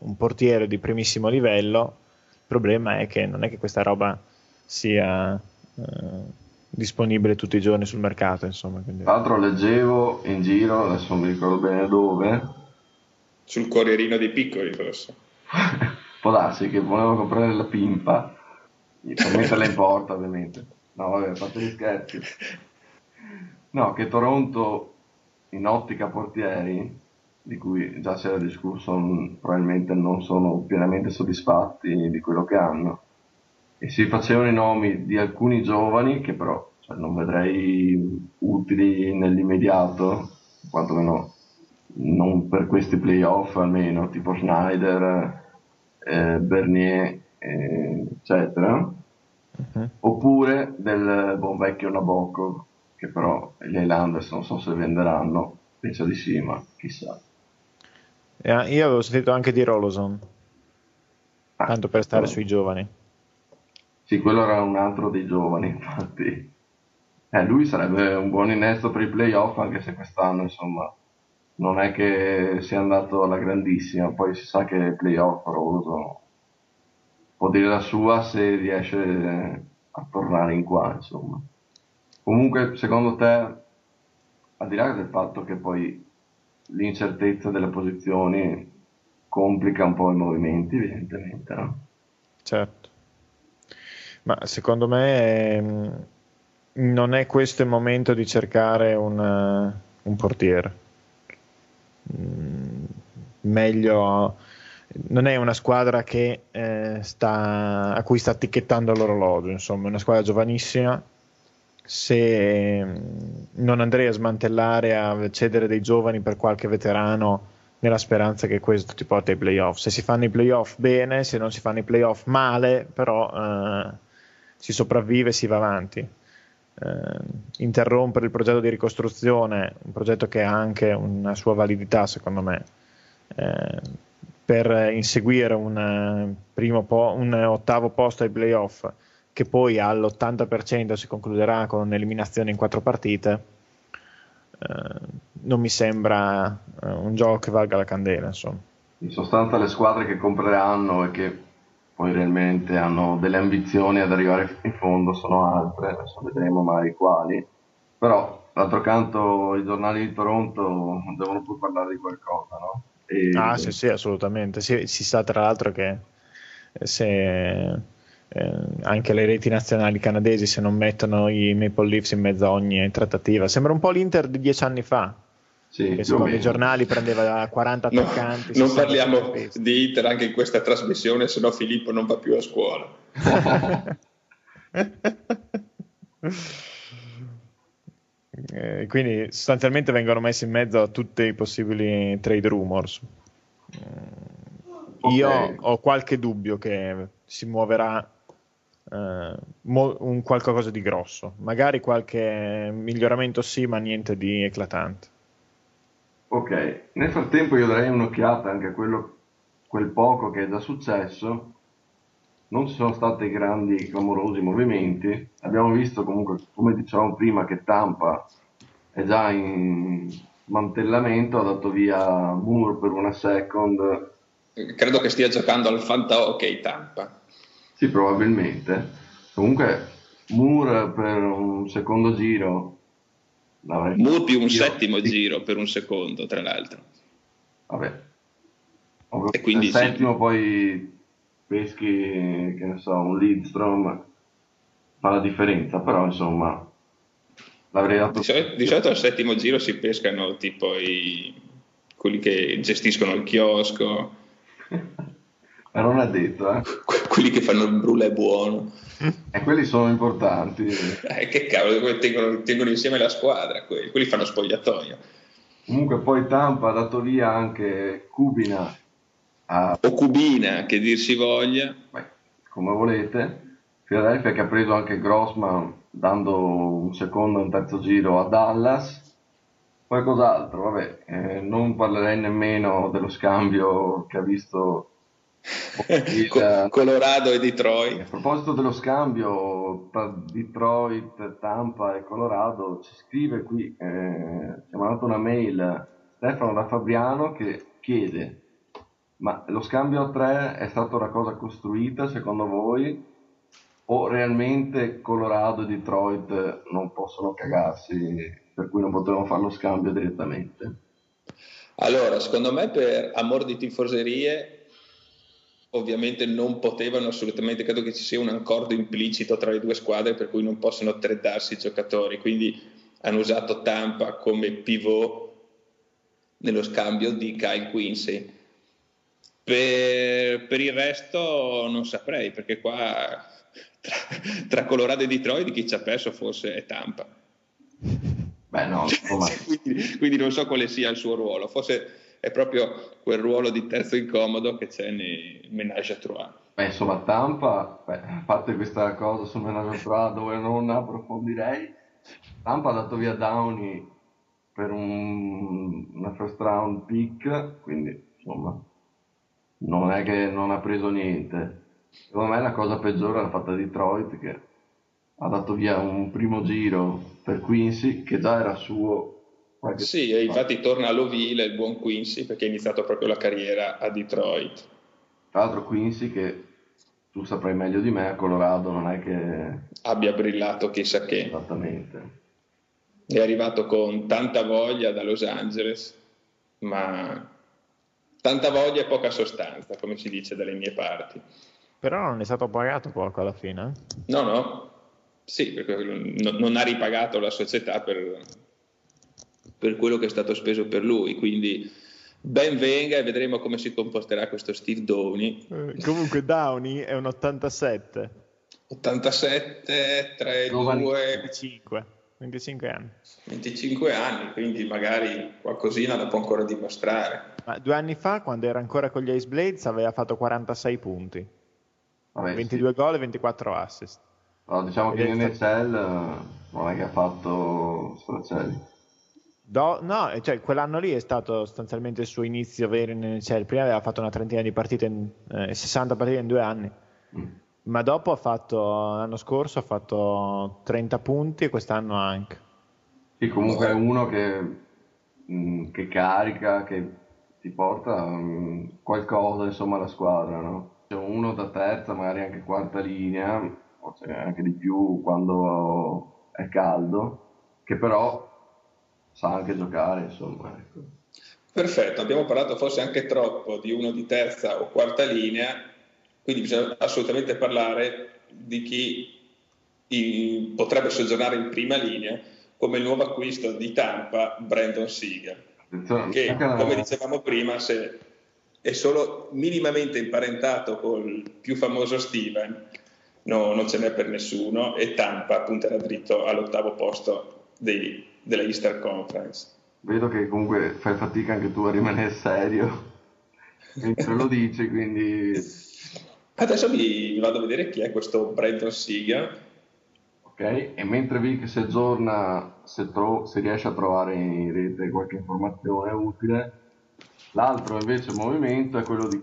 un portiere di primissimo livello. Il problema è che non è che questa roba sia eh, disponibile tutti i giorni sul mercato, insomma. quindi- Tra l'altro leggevo in giro, adesso non mi ricordo bene dove, Sul Corrierino dei Piccoli, forse. può darsi che volevano comprare la pimpa per metterla in porta ovviamente no vabbè fate gli scherzi no che Toronto in ottica portieri di cui già si era discusso mh, probabilmente non sono pienamente soddisfatti di quello che hanno e si facevano i nomi di alcuni giovani che però cioè, non vedrei utili nell'immediato quantomeno non per questi playoff almeno tipo Schneider eh, Bernier, eh, eccetera, Mhm. oppure del buon vecchio Nabokov, che però gli Highlanders non so se venderanno, Penso di sì, ma chissà. Eh, io avevo sentito anche di Roloson, Ah, tanto per stare no. sui giovani. Sì, quello era un altro dei giovani, infatti. Eh, lui sarebbe un buon innesto per i playoff, anche se quest'anno, insomma, non è che sia andato alla grandissima. Poi si sa che playoff Roloso può dire la sua se riesce a tornare in qua, insomma. Comunque, secondo te, al di là del fatto che poi l'incertezza delle posizioni complica un po' i movimenti, evidentemente, no? Certo. Ma secondo me ehm, non è questo il momento di cercare un, eh, un portiere. Mm, meglio, non è una squadra che, eh, sta, a cui sta ticchettando l'orologio, insomma, è una squadra giovanissima. Se mm, non andrei a smantellare, a cedere dei giovani per qualche veterano nella speranza che questo ti porti ai playoff. Se si fanno i playoff bene, se non si fanno i playoff male, però eh, si sopravvive e si va avanti. Eh, interrompere il progetto di ricostruzione, un progetto che ha anche una sua validità, secondo me, eh, per inseguire un, eh, po- un ottavo posto ai playoff, che poi all'80% si concluderà con un'eliminazione in quattro partite. eh, non mi sembra eh, un gioco che valga la candela, insomma. In sostanza le squadre che compreranno e che poi realmente hanno delle ambizioni ad arrivare in fondo sono altre, adesso vedremo mai quali, però d'altro canto i giornali di Toronto devono pur parlare di qualcosa, no? E- Ah, sì, sì, assolutamente. Si, si sa tra l'altro che eh, se eh, anche le reti nazionali canadesi, se non mettono i Maple Leafs in mezzo a ogni trattativa, sembra un po' l'Inter di dieci anni fa, sì, che secondo i giornali prendeva 40 No, attaccanti. non 60 parliamo di Inter anche in questa trasmissione, se no Filippo non va più a scuola. Eh, quindi sostanzialmente vengono messi in mezzo a tutti i possibili trade rumors. Ok. Io ho qualche dubbio che si muoverà eh, mo- un qualcosa di grosso, magari qualche miglioramento sì, ma niente di eclatante. Ok, nel frattempo io darei un'occhiata anche a quello, quel poco che è già successo. Non ci sono stati grandi clamorosi movimenti. Abbiamo visto comunque, come dicevamo prima, che Tampa è già in smantellamento, ha dato via Moore per una second. Credo che stia giocando al Fanta Hockey Tampa. Sì, probabilmente. Comunque Moore per un secondo giro l'avrei più un io- settimo sì. giro per un secondo, tra l'altro. Vabbè. Ovvio, E quindi sì. settimo poi peschi, che ne so, un Lidstrom fa la differenza, però insomma l'avrei dato Di solito, di solito al settimo giro si pescano tipo i, quelli che gestiscono il chiosco, ma non è detto, eh. que- quelli che fanno il brulè buono. E quelli sono importanti. Eh, che cavolo, tengono, tengono insieme la squadra, quelli, quelli fanno spogliatoio. Comunque poi Tampa ha dato via anche Kubina a O Cubina, che dir si voglia. Beh, come volete. Philadelphia che ha preso anche Grossman dando un secondo e un terzo giro a Dallas. Poi cos'altro? Vabbè, eh, non parlerei nemmeno dello scambio che ha visto il- Co- Colorado e a Detroit. proposito dello scambio tra Detroit, Tampa e Colorado, ci scrive qui, eh, ci ha mandato una mail Stefano da Fabriano che chiede ma lo scambio a tre è stata una cosa costruita secondo voi o realmente Colorado e Detroit non possono cagarsi per cui non potevano fare lo scambio direttamente? Allora, secondo me per amor di tifoserie ovviamente non potevano assolutamente, credo che ci sia un accordo implicito tra le due squadre per cui non possono tradarsi i giocatori, quindi hanno usato Tampa come pivot nello scambio di Kyle Quincy. Per, per il resto non saprei, perché qua tra, tra Colorado e Detroit chi ci ha perso forse è Tampa. Beh no, quindi, quindi non so quale sia il suo ruolo, forse è proprio quel ruolo di terzo incomodo che c'è nei Menage à Trois. Beh, insomma, Tampa, beh, a parte questa cosa sul Menage a Trois dove non approfondirei, Tampa ha dato via Downey per un, una first round pick, quindi insomma non è che non ha preso niente. Secondo me la cosa peggiore l'ha fatta Detroit che ha dato via un primo giro per Quincy che già era suo. Sì, e infatti torna all'Ovile il buon Quincy perché ha iniziato proprio la carriera a Detroit. Tra l'altro Quincy che tu saprai meglio di me, a Colorado non è che abbia brillato chissà che. Esattamente. È arrivato con tanta voglia da Los Angeles, ma tanta voglia e poca sostanza, come si dice dalle mie parti. Però non è stato pagato poco alla fine? No, no, sì, perché non ha ripagato la società per, per quello che è stato speso per lui, quindi ben venga e vedremo come si comporterà questo Steve Downey. Eh, comunque Downey è un 87. 87, 3, 2... 25. 25 anni. 25 anni, quindi magari qualcosina la può ancora dimostrare. Ma due anni fa, quando era ancora con gli Ace Blades, aveva fatto 46 punti. Vabbè, 22 sì. gol e 24 assist. No, diciamo che in NHL eh, non è che ha fatto stracelli. Do, no, cioè, quell'anno lì è stato sostanzialmente il suo inizio vero in NHL. Prima aveva fatto una trentina di partite, in, eh, 60 partite in due anni. Mm. Ma dopo ha fatto, l'anno scorso ha fatto 30 punti e quest'anno anche. Sì, comunque è uno che, mh, mm, che carica, che ti porta mh, mm, qualcosa insomma alla squadra, no? C'è uno da terza, magari anche quarta linea, o anche di più quando è caldo, che però sa anche giocare, insomma. Ecco. Perfetto, abbiamo parlato forse anche troppo di uno di terza o quarta linea, quindi bisogna assolutamente parlare di chi in, potrebbe soggiornare in prima linea come il nuovo acquisto di Tampa, Brandon Seager, che come dicevamo prima se è solo minimamente imparentato col più famoso Steven, no, non ce n'è per nessuno e Tampa punterà dritto all'ottavo posto dei, della Easter Conference. Vedo che comunque fai fatica anche tu a rimanere serio mentre lo dici, quindi... Adesso vi vado a vedere chi è questo Brandon Seager. Ok, e mentre Vic si aggiorna, se, tro- se riesce a trovare in rete qualche informazione utile, l'altro invece movimento è quello di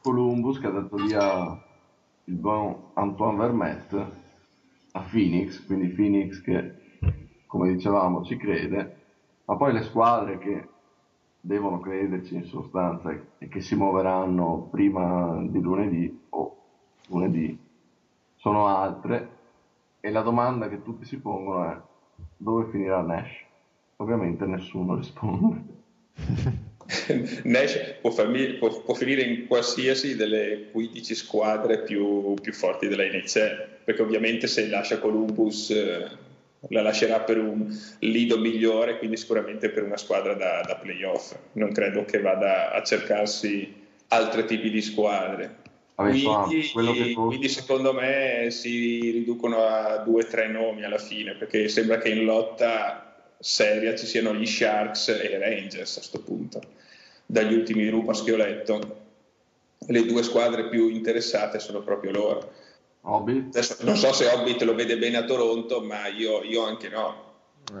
Columbus che ha dato via il buon Antoine Vermette a Phoenix, quindi Phoenix che come dicevamo, ci crede, ma poi le squadre che devono crederci in sostanza e che si muoveranno prima di lunedì o lunedì sono altre e la domanda che tutti si pongono è dove finirà Nash? Ovviamente nessuno risponde. Nash può, farmi, può, può, finire in qualsiasi delle 15 squadre più, più forti della NHL, perché ovviamente se lascia Columbus eh, la lascerà per un lido migliore, quindi sicuramente per una squadra da, da playoff. Non credo che vada a cercarsi altri tipi di squadre. Quindi, quindi, secondo me si riducono a due o tre nomi alla fine, perché sembra che in lotta seria ci siano gli Sharks e i Rangers a questo punto. Dagli ultimi rumors che ho letto, le due squadre più interessate sono proprio loro. Hobbit? Adesso non so se Hobbit lo vede bene a Toronto, ma io, io anche no.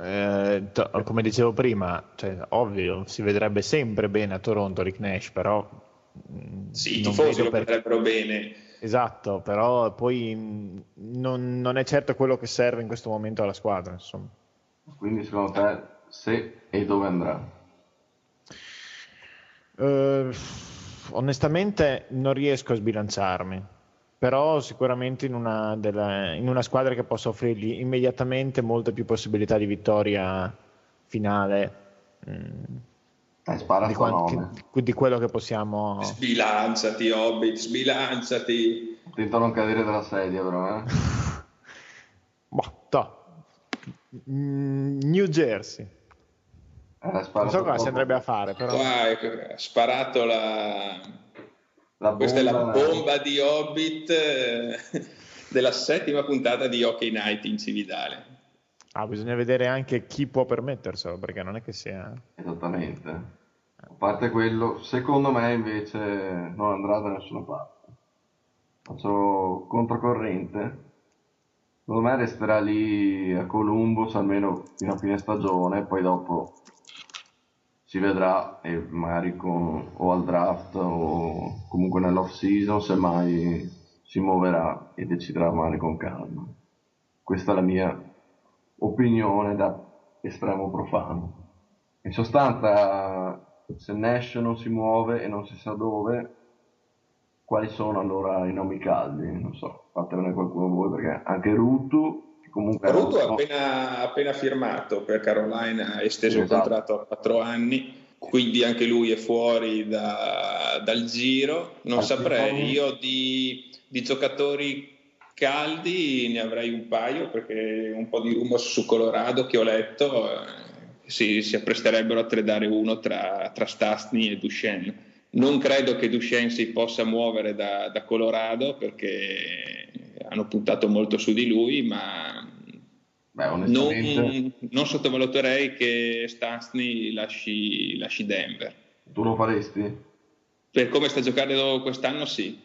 Eh, to- come dicevo prima, cioè, ovvio, si vedrebbe sempre bene a Toronto Rick Nash, però... Mm, sì, i tifosi lo per... vedrebbero bene. Esatto, però poi mm, non, non, è certo quello che serve in questo momento alla squadra. Insomma. Quindi secondo te se e dove andrà? Uh, onestamente non riesco a sbilanciarmi però sicuramente in una, della, in una, squadra che possa offrirgli immediatamente molte più possibilità di vittoria finale mm, eh, di, quanti, di, di, quello che possiamo sbilanciati Hobbit sbilanciati. Attento a non cadere dalla sedia però eh. boh, to. Mm, New Jersey. Eh, non so cosa si andrebbe a fare però. Ha ecco, sparato la Bomba, Questa è la bomba di Hobbit eh, della settima puntata di Hockey Night in Cividale. Ah, bisogna vedere anche chi può permetterselo, perché non è che sia... Esattamente. A parte quello, secondo me invece non andrà da nessuna parte. Faccio controcorrente. Secondo me resterà lì a Columbus almeno fino a fine stagione, poi dopo si vedrà e magari con, o al draft o comunque nell'off season se mai si muoverà e deciderà male con calma. Questa è la mia opinione da estremo profano. In sostanza, se Nash non si muove e non si sa dove, quali sono allora i nomi caldi? Non so, fatemene qualcuno voi, perché anche Rutu, comunque... Rutu ha appena, appena, firmato per Carolina, ha esteso esatto. il contratto a quattro anni, quindi anche lui è fuori da, dal giro. Non Al saprei, io di, di giocatori caldi ne avrei un paio perché un po' di rumors su Colorado che ho letto eh, si, si appresterebbero a tradare uno tra, tra Stastny e Duchenne non credo che Duchenne si possa muovere da, da, Colorado perché hanno puntato molto su di lui, ma Beh, non, non, sottovaluterei che Stastny lasci, lasci, Denver. Tu lo faresti? Per come sta giocando quest'anno sì.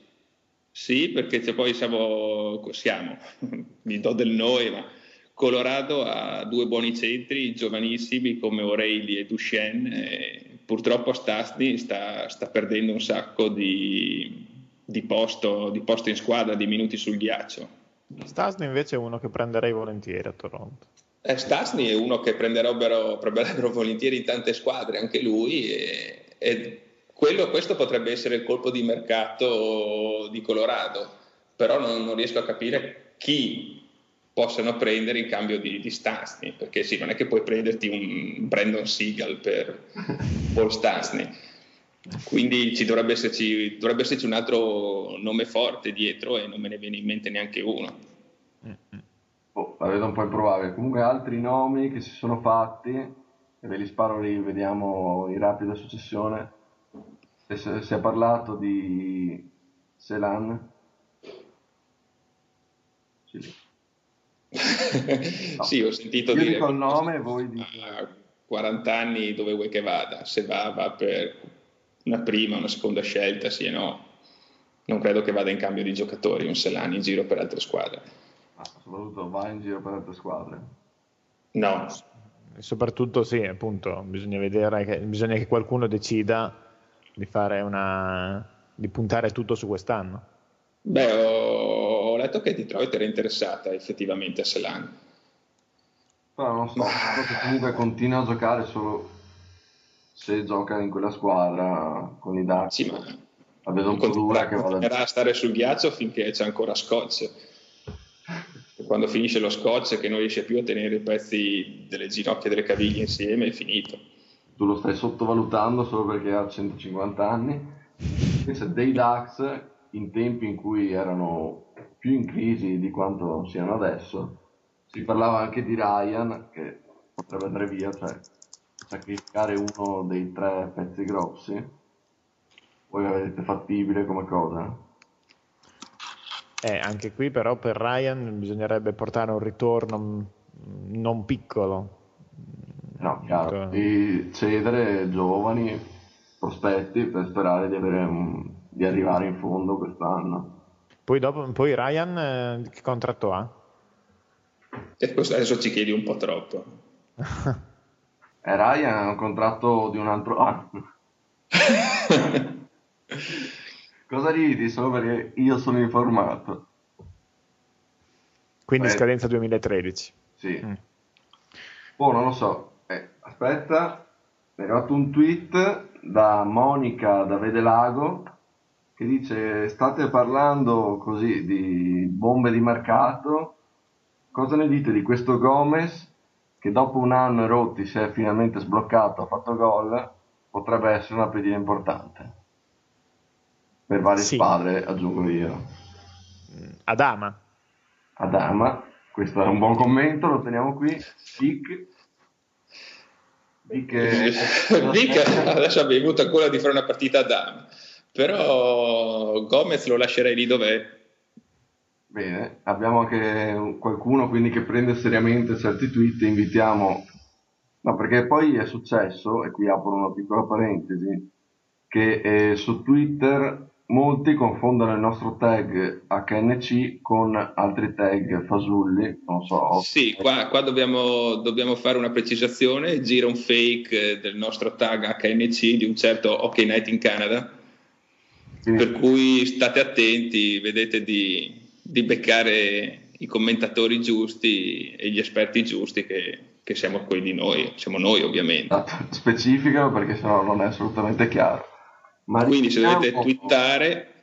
Sì, perché poi siamo, siamo, mi do del noi, ma Colorado ha due buoni centri giovanissimi come O'Reilly e Duchenne. E purtroppo Stastny sta, sta perdendo un sacco di, di, posto, di posto in squadra, di minuti sul ghiaccio. Stasny invece è uno che prenderei volentieri a Toronto. Eh, Stasny è uno che prenderebbero, prenderebbero volentieri in tante squadre, anche lui, e, e quello, questo potrebbe essere il colpo di mercato di Colorado, però non, non riesco a capire chi possano prendere in cambio di, di Stansny, perché sì, non è che puoi prenderti un Brandon Seagal per Paul Stansny. Quindi ci dovrebbe esserci, dovrebbe esserci un altro nome forte dietro e non me ne viene in mente neanche uno. Oh, la vedo un po' improbabile. Comunque altri nomi che si sono fatti, e ve li sparo lì, vediamo in rapida successione. Si è parlato di Selan. Sì. no. sì, ho sentito Io dire... Dico il nome e voi dite... A 40 anni dove vuoi che vada? Se va, va per una prima, una seconda scelta, sì e no. Non credo che vada in cambio di giocatori, un Selani in giro per altre squadre. Ah, soprattutto va in giro per altre squadre? No. E soprattutto sì, appunto, bisogna vedere che, bisogna che qualcuno decida di fare una... di puntare tutto su quest'anno. Beh, ho letto che Detroit era interessata effettivamente a Selan. Però non so, che comunque continua a giocare solo se gioca in quella squadra con i Ducks. Sì, ma vedo un po' dura che vada a stare sul ghiaccio finché c'è ancora scotch. Quando finisce lo scotch che non riesce più a tenere i pezzi delle ginocchia e delle caviglie insieme è finito. Tu lo stai sottovalutando solo perché ha 150 anni. Invece dei Ducks in tempi in cui erano più in crisi di quanto siano adesso. Si parlava anche di Ryan che potrebbe andare via, cioè sacrificare uno dei tre pezzi grossi. Voi la vedete fattibile come cosa? Eh, anche qui però per Ryan bisognerebbe portare un ritorno non piccolo. No, chiaro, di cedere giovani prospetti per sperare di, un, di arrivare in fondo quest'anno. Poi, dopo, poi Ryan eh, che contratto ha? E questo adesso ci chiedi un po' troppo. eh, Ryan ha un contratto di un altro anno. Cosa ridi? Solo perché io sono informato. Quindi Beh, scadenza 2013. Sì. Mm. Oh, non lo so. Eh, aspetta, mi è arrivato un tweet da Monica da Vedelago che dice state parlando così di bombe di mercato, cosa ne dite di questo Gomez che dopo un anno e rotti si è finalmente sbloccato, ha fatto gol, potrebbe essere una pedina importante. Per varie sì. squadre, aggiungo io. Adama. Adama, questo è un buon commento, lo teniamo qui. Dick, Dick adesso abbiamo avuto ancora di fare una partita Adama però Gomez lo lascerei lì dov'è. Bene, abbiamo anche qualcuno quindi che prende seriamente certi tweet invitiamo... No, perché poi è successo, e qui apro una piccola parentesi, che eh, su Twitter molti confondono il nostro tag HNC con altri tag fasulli, non so. Sì, qua, qua dobbiamo, dobbiamo, fare una precisazione, gira un fake del nostro tag HNC di un certo OK Night in Canada, Quindi, per cui state attenti, vedete di, di, beccare i commentatori giusti e gli esperti giusti che, che siamo quelli di noi, siamo noi ovviamente. Specificano perché sennò non è assolutamente chiaro. Ma Quindi se dovete twittare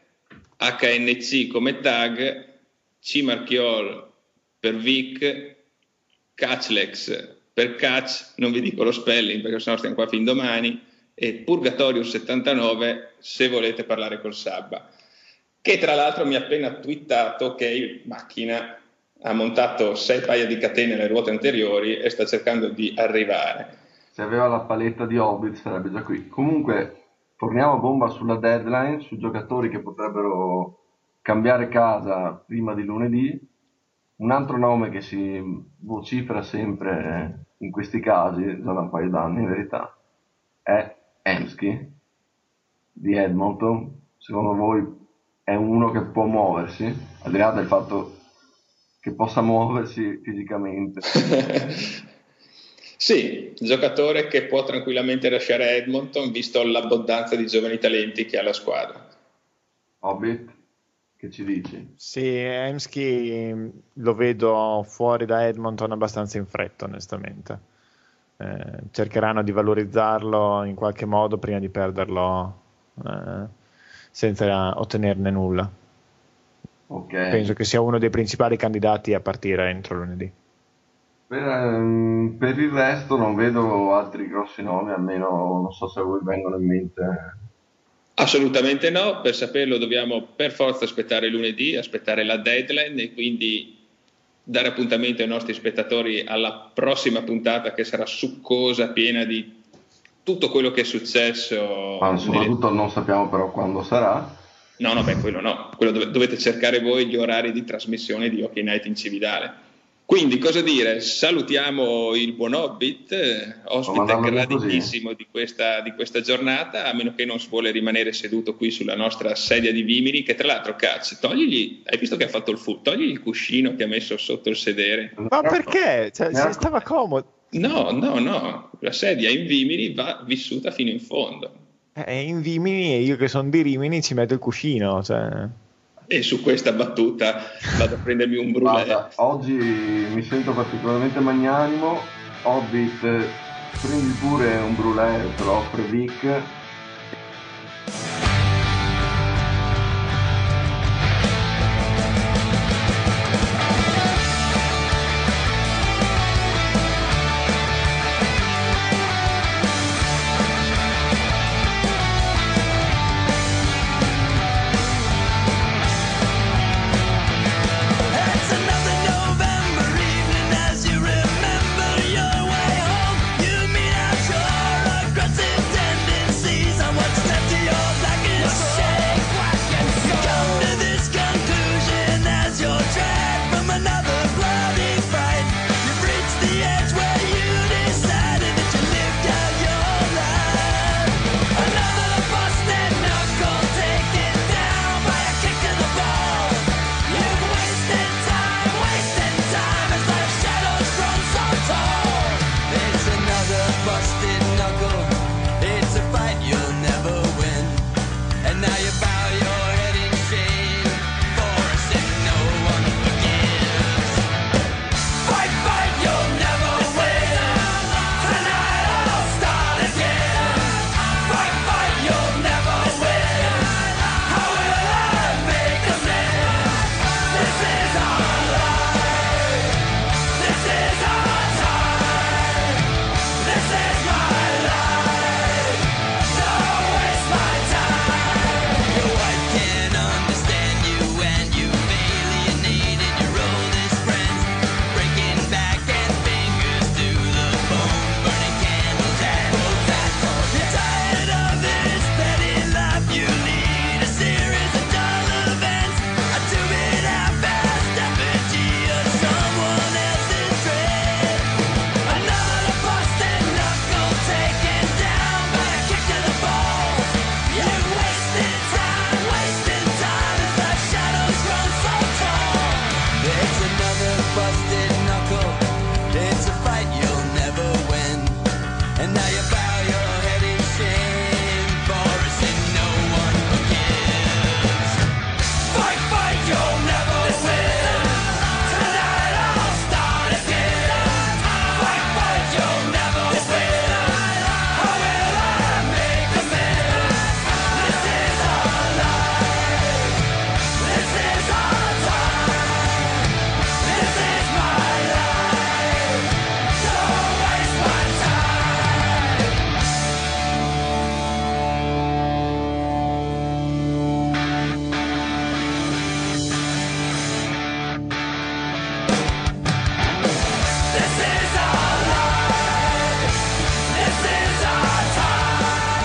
HNC come tag, C Marchiol per Vic, Catchlex per Catch, non vi dico lo spelling perché sennò stiamo qua fin domani, e Purgatorius79 se volete parlare col Sabba. Che tra l'altro mi ha appena twittato che in macchina ha montato sei paia di catene alle ruote anteriori e sta cercando di arrivare. Se aveva la paletta di Hobbit sarebbe già qui. Comunque torniamo a bomba sulla deadline, su giocatori che potrebbero cambiare casa prima di lunedì. Un altro nome che si vocifera sempre in questi casi, già da un paio d'anni in verità, è Emsky di Edmonton. Secondo voi è uno che può muoversi, al di là del fatto che possa muoversi fisicamente? Sì, giocatore che può tranquillamente lasciare Edmonton visto l'abbondanza di giovani talenti che ha la squadra. Hobbit, che ci dici? Sì, Emsky lo vedo fuori da Edmonton abbastanza in fretta, onestamente. Eh, cercheranno di valorizzarlo in qualche modo prima di perderlo eh, senza ottenerne nulla. Okay. Penso che sia uno dei principali candidati a partire entro lunedì. Per, um, per, il resto non vedo altri grossi nomi, almeno non so se a voi vengono in mente. Assolutamente no, per saperlo dobbiamo per forza aspettare lunedì, aspettare la deadline e quindi dare appuntamento ai nostri spettatori alla prossima puntata che sarà succosa, piena di tutto quello che è successo. Ma soprattutto nelle... non sappiamo però quando sarà. No, no, beh, quello no, quello dov- dovete cercare voi gli orari di trasmissione di Hockey Night in Cividale. Quindi, cosa dire? Salutiamo il buon Hobbit, eh, ospite graditissimo di questa, di questa, giornata, a meno che non si vuole rimanere seduto qui sulla nostra sedia di Vimini, che tra l'altro, cazzo, togligli, hai visto che ha fatto il fu, togli il cuscino che ha messo sotto il sedere. Ma perché? Cioè, si stava comodo. No, no, no, la sedia in Vimini va vissuta fino in fondo. Eh, in Vimini e io che sono di Rimini ci metto il cuscino, cioè e su questa battuta vado a prendermi un brulè. Oggi mi sento particolarmente magnanimo, Hobbit prendi pure un brulè, te lo offre Vic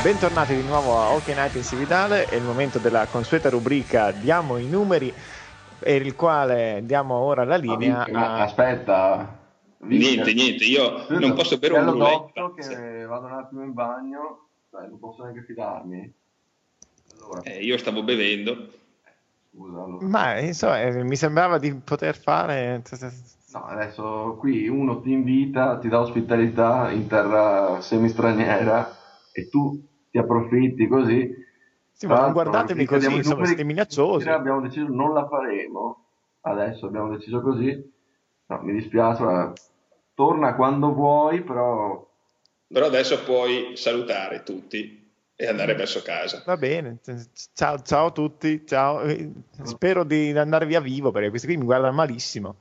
bentornati di nuovo a OK Night in Cividale, è il momento della consueta rubrica Diamo i numeri, per il quale diamo ora la linea No, a... Aspetta. Niente, niente, io non posso bere un dotto che vado un attimo in bagno, dai, non posso neanche fidarmi. Allora, Eh, io stavo bevendo. scusa, allora. Ma insomma, eh, mi sembrava di poter fare... No, adesso qui uno ti invita, ti dà ospitalità in terra semistraniera e tu ti approfitti così. Sì, ma non guardatemi così, insomma, siete minacciosi. Abbiamo deciso non la faremo. Adesso abbiamo deciso così. No, mi dispiace, ma torna quando vuoi, però Però adesso puoi salutare tutti e andare verso casa. Va bene, ciao, ciao a tutti, ciao. Spero di andare via vivo perché questi qui mi guardano malissimo.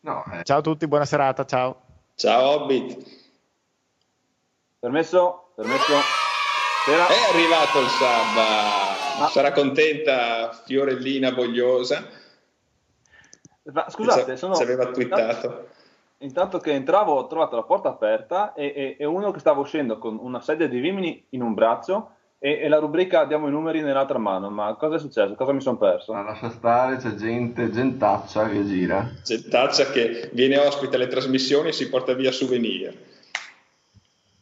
no, eh, Ciao a tutti, buona serata, ciao. Ciao Hobbit. Permesso? Permesso? Sera? È arrivato il Sabba. Ma- Sarà contenta Fiorellina Vogliosa. Ma Scusate, sono... ci aveva twittato. Intanto che entravo ho trovato la porta aperta e, e- e uno che stava uscendo con una sedia di vimini in un braccio e, e la rubrica diamo i numeri nell'altra mano. Ma cosa è successo? Cosa mi sono perso? ma lascia stare, c'è gente, gentaccia che gira. Gentaccia che viene ospite alle trasmissioni e si porta via souvenir.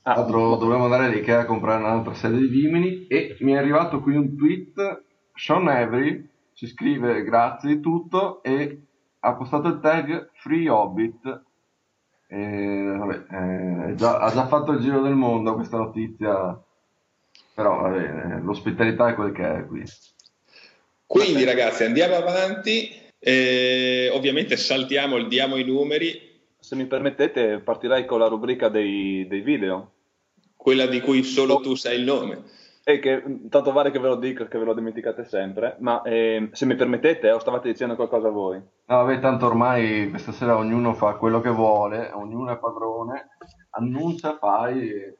Ah, l'altro dovremmo andare all'Ikea a comprare un'altra serie di vimini e mi è arrivato qui un tweet, Sean Avery ci scrive grazie di tutto e ha postato il tag Free Hobbit. E, vabbè, eh, già- ha già fatto il giro del mondo questa notizia, però va bene, l'ospitalità è quel che è qui. Quindi ragazzi andiamo avanti. Eh, ovviamente saltiamo il diamo i numeri, se mi permettete partirei con la rubrica dei, dei video. Quella di cui solo tu sai il nome. E che tanto vale che ve lo dico, che ve lo dimenticate sempre, ma ehm, se mi permettete, o stavate dicendo qualcosa voi? No, vabbè, tanto ormai questa sera ognuno fa quello che vuole, ognuno è padrone, annuncia, fai... e-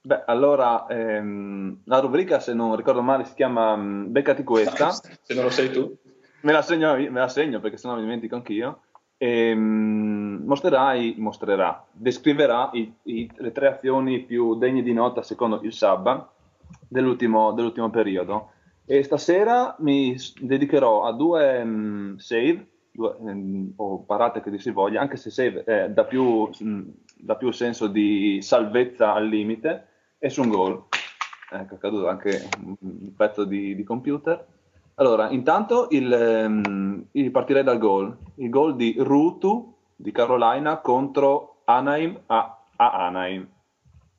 Beh, allora, ehm, la rubrica, se non ricordo male, si chiama mm, Beccati questa. Se non lo sai tu. Me la segno, me la segno perché sennò mi dimentico anch'io. E, mm, mostrerai, mostrerà, descriverà i- i- le tre azioni più degne di nota secondo il Sabba dell'ultimo, dell'ultimo periodo. E stasera mi dedicherò a due mm, save, due, ehm, o parate che dir si voglia, anche se save eh, dà, più, mm, dà più senso di salvezza al limite, e su un gol. Ecco, è caduto anche un pezzo di, di computer. Allora, intanto il, ehm, partirei dal gol. Il gol di Rutu di Carolina contro Anaheim a, a Anaheim.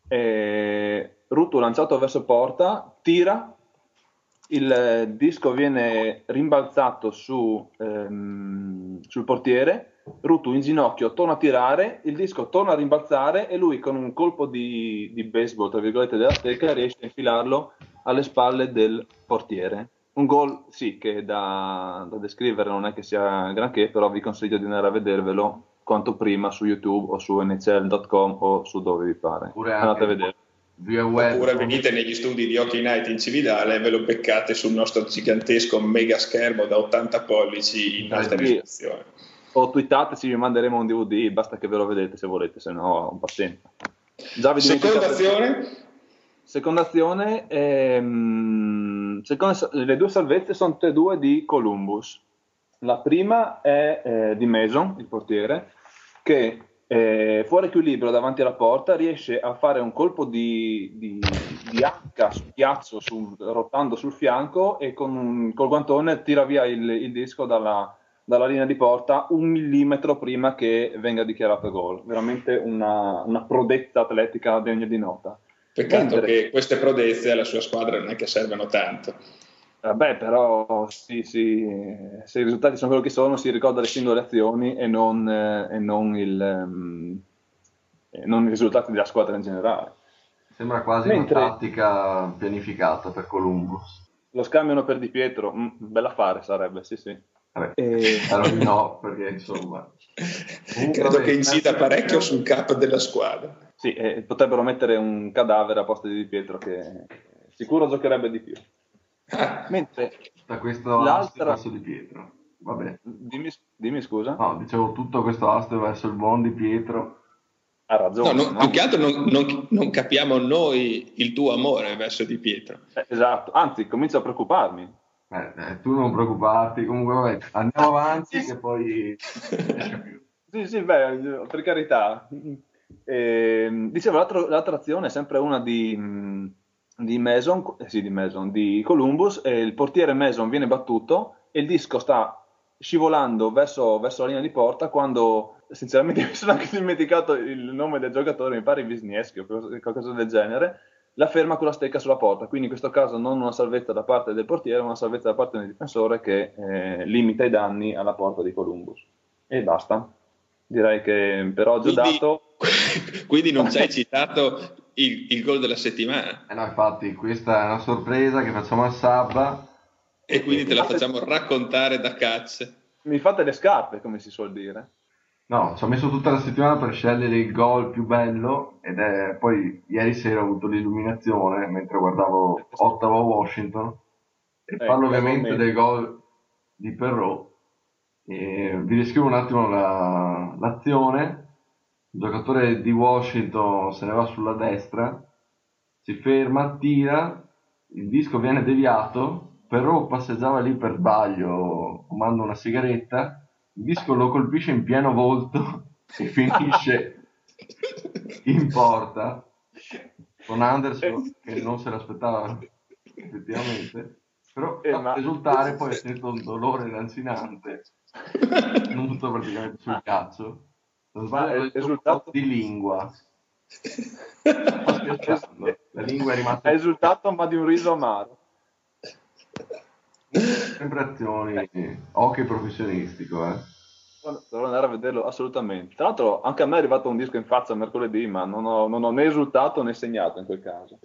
E Rutu lanciato verso porta, tira, il eh, disco viene rimbalzato su, ehm, sul portiere, Rutu in ginocchio torna a tirare, il disco torna a rimbalzare e lui con un colpo di, di baseball, tra virgolette, della stecca riesce a infilarlo alle spalle del portiere. Un gol, sì, che da, da descrivere non è che sia granché, però vi consiglio di andare a vedervelo quanto prima su YouTube o su nhl.com o su dove vi pare. Oppure Andate a vedere. via web. Oppure venite negli studi di Hockey Night in Cividale e ve lo beccate sul nostro gigantesco mega schermo da 80 pollici in alta risoluzione. O twittateci, vi manderemo un DVD, basta che ve lo vedete se volete, se no pazienza. Già vi Seconda azione, Seconda azione, ehm, seconda- le due salvezze sono tutte e due di Columbus. La prima è eh, di Mason, il portiere, che eh, fuori equilibrio davanti alla porta riesce a fare un colpo di, di, di H sul ghiaccio sul- rotando sul fianco e con col guantone tira via il, il disco dalla, dalla linea di porta un millimetro prima che venga dichiarato gol. Veramente una, una prodezza atletica degna di nota. Peccato Mentre- che queste prodezze alla sua squadra non è che servano tanto. Vabbè, però sì, sì, se i risultati sono quello che sono, si ricorda le singole azioni e non, eh, e non il, ehm, e non i risultati della squadra in generale. Sembra quasi Mentre- una tattica pianificata per Columbus. Lo scambiano per Di Pietro, mm, bella fare sarebbe, sì, sì. Vabbè, E- di no, perché insomma... Comunque, Credo vabbè, che incida parecchio sul cap della squadra. Sì, e potrebbero mettere un cadavere a posto di Di Pietro che sicuro giocherebbe di più. Mentre, Da questo L'altra- verso Di Pietro. Vabbè. dimmi, dimmi scusa. No, dicevo tutto questo astio verso il buon Di Pietro. ha ragione. No, no, no? più che altro non, non- non capiamo noi il tuo amore verso Di Pietro. Eh, esatto, anzi, comincio a preoccuparmi. Eh, eh, tu non preoccuparti, comunque vabbè, andiamo avanti che poi... Sì, sì, beh, per carità. Ehm, dicevo, l'altro- l'altra azione è sempre una di, di Mason, eh sì, di Mason, di Columbus, e il portiere Mason viene battuto e il disco sta scivolando verso, verso la linea di porta quando, sinceramente, mi sono anche dimenticato il nome del giocatore, mi pare Wisniewski o qualcosa del genere, la ferma con la stecca sulla porta, quindi in questo caso non una salvezza da parte del portiere, ma una salvezza da parte del difensore che eh, limita i danni alla porta di Columbus. E basta. Direi che per oggi ho Quindi, dato... quindi non ci hai citato il, il gol della settimana Eh no, infatti, questa è una sorpresa che facciamo a Sabba. e quindi te la facciamo raccontare da cazzo. Mi fate le scarpe, come si suol dire. No, ci ho messo tutta la settimana per scegliere il gol più bello ed è poi ieri sera ho avuto l'illuminazione mentre guardavo Ottawa Washington e Ecco, parlo ovviamente del gol di Perrault e vi descrivo un attimo la- l'azione. Il giocatore di Washington se ne va sulla destra si ferma, tira il disco viene deviato Perrault passeggiava lì per sbaglio fumando una sigaretta il disco lo colpisce in pieno volto e finisce in porta con Anderson che non se l'aspettava effettivamente però Eh, ma- risultare poi sento un dolore lancinante non tutto praticamente sul cazzo non sbaglio un risultato- di lingua sto la lingua è rimasta È esultato, ma di un riso amaro. sempre azioni hockey professionistico eh. Dovrò andare a vederlo assolutamente. Tra l'altro, anche a me è arrivato un disco in faccia mercoledì, ma non ho, non ho né esultato né segnato in quel caso.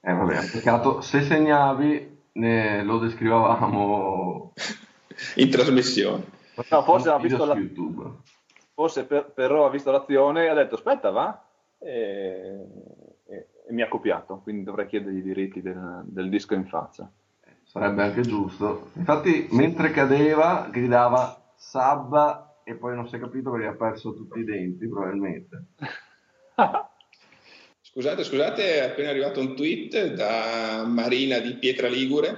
Eh, vabbè, peccato. Se segnavi, ne lo descrivevamo In trasmissione. No, forse ha visto la, su YouTube. forse per, però ha visto l'azione e ha detto aspetta, va? E, e- e mi ha copiato, quindi dovrei chiedergli i diritti del, del disco in faccia. Sarebbe anche giusto. Infatti, mentre cadeva, gridava Sabba e poi non si è capito perché ha perso tutti i denti, probabilmente. Scusate, scusate, è appena arrivato un tweet da Marina di Pietra Ligure.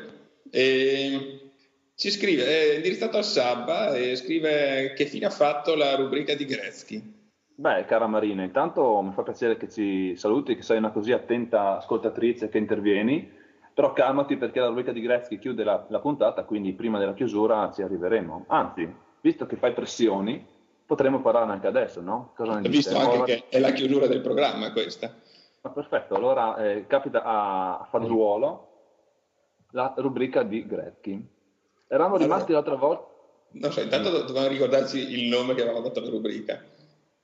E ci scrive, è indirizzato al Sabba e scrive che fine ha fatto la rubrica di Gretzky. Beh, cara Marina, intanto mi fa piacere che ci saluti, che sei una così attenta ascoltatrice che intervieni, però calmati perché la rubrica di Gretzky chiude la, la puntata, quindi prima della chiusura ci arriveremo. Anzi, visto che fai pressioni, potremmo parlarne anche adesso, no? Cosa ne Ho visto anche che è la chiusura del programma questa. Ah, perfetto, allora eh, capita a, fagiolo la rubrica di Gretzky. Eravamo rimasti l'altra volta, Non so, intanto do- dovevamo ricordarci il nome che avevamo dato alla rubrica.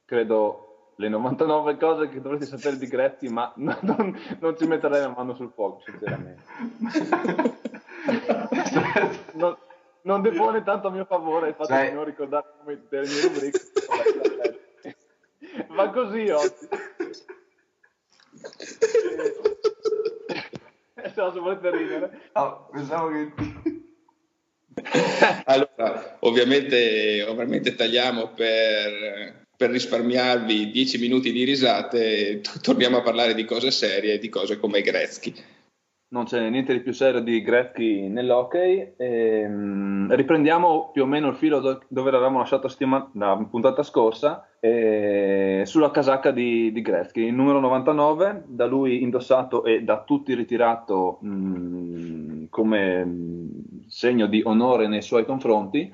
credo, le 99 cose che dovresti sapere di Gretzky, ma non, non- non ci metterei la mano sul fuoco, sinceramente. non, non depone tanto a mio favore il fatto Sai- di non ricordare nomi delle mie rubriche. Va così oggi. Eh, se volete ridere. Ah, pensavo che... Allora, ovviamente, ovviamente tagliamo per, per risparmiarvi 10 minuti di risate e torniamo a parlare di cose serie, di cose come Gretzky. Non c'è niente di più serio di Gretzky nell'hockey. Ehm, riprendiamo più o meno il filo do- dove eravamo lasciato settima- la puntata scorsa, eh, sulla casacca di, di Gretzky, il numero 99, da lui indossato e da tutti ritirato mh, come mh, segno di onore nei suoi confronti.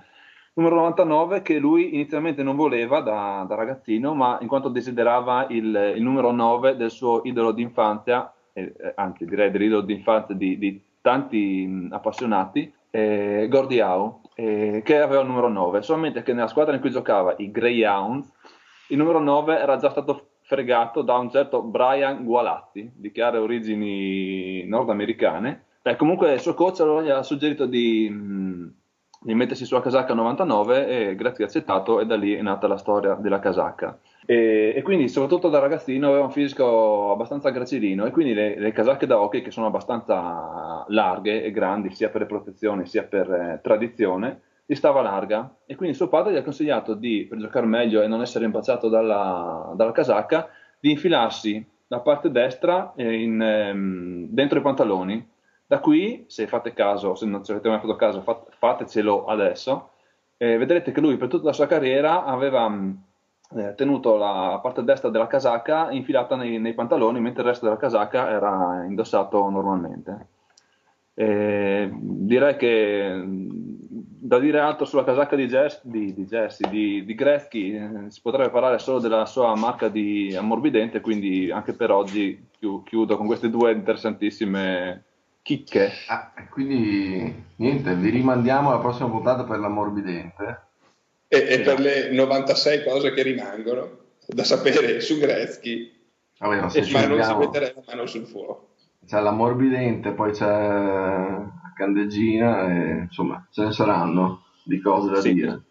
Numero 99 che lui inizialmente non voleva da, da ragazzino, ma in quanto desiderava il, il numero 9 del suo idolo d'infanzia, eh, anzi direi dell'idolo d'infanzia di, di tanti mh, appassionati, eh, Howe, eh, che aveva il numero 9, solamente che nella squadra in cui giocava, i Greyhounds, il numero 9 era già stato fregato da un certo Brian Gualatti, di chiare origini nordamericane. Eh, comunque il suo coach allora gli ha suggerito di, mh, di mettersi sulla casacca 99 e ha accettato e da lì è nata la storia della casacca. E, e quindi soprattutto da ragazzino aveva un fisico abbastanza gracilino e quindi le, le casacche da hockey che sono abbastanza larghe e grandi sia per le protezioni sia per eh, tradizione gli stava larga e quindi suo padre gli ha consigliato di, per giocare meglio e non essere impacciato dalla, dalla casacca, di infilarsi la parte destra in, ehm, dentro i pantaloni. Da qui, se fate caso, se non ci avete mai fatto caso, fat, fatecelo adesso, eh, vedrete che lui per tutta la sua carriera aveva eh, tenuto la parte destra della casacca infilata nei, nei, pantaloni, mentre il resto della casacca era indossato normalmente. Eh, direi che da dire altro sulla casacca di, Jess, di, di, Jesse, di, di Gretzky, eh, si potrebbe parlare solo della sua marca di ammorbidente, quindi anche per oggi chiudo con queste due interessantissime chicche. Ah, quindi niente, vi rimandiamo alla prossima puntata per l'ammorbidente. E, e per le 96 cose che rimangono da sapere su Gretzky, Vabbè, ma non si metterà la mano sul fuoco. C'è l'ammorbidente, poi c'è la candeggina, e, insomma, ce ne saranno di cose da sì. dire.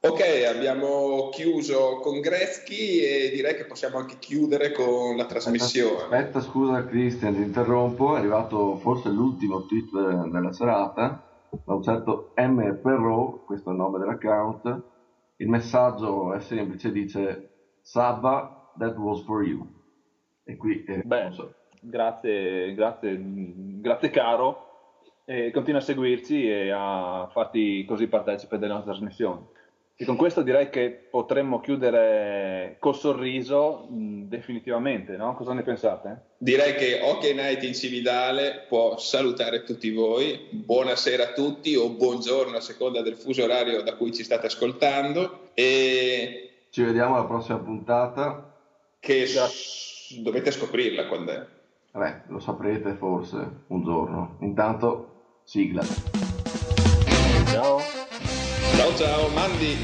Ok, abbiamo chiuso con Gretzky e direi che possiamo anche chiudere con la trasmissione. Aspetta, aspetta scusa Cristian, ti interrompo, è arrivato forse l'ultimo tweet della serata da un certo M. Perrault, questo è il nome dell'account, il messaggio è semplice, dice Sabba, that was for you. E qui... Eh, Beh, so. grazie, grazie, grazie caro, e continua a seguirci e a farti così partecipe delle nostre trasmissioni. E con questo direi che potremmo chiudere col sorriso mh, definitivamente, no? Cosa ne pensate? Direi che OK Night in Cividale può salutare tutti voi. Buonasera a tutti o buongiorno a seconda del fuso orario da cui ci state ascoltando. E ci vediamo alla prossima puntata. Che s- dovete scoprirla quando è. Vabbè, lo saprete forse un giorno. Intanto, sigla. Ciao. Ciao ciao, Mandi.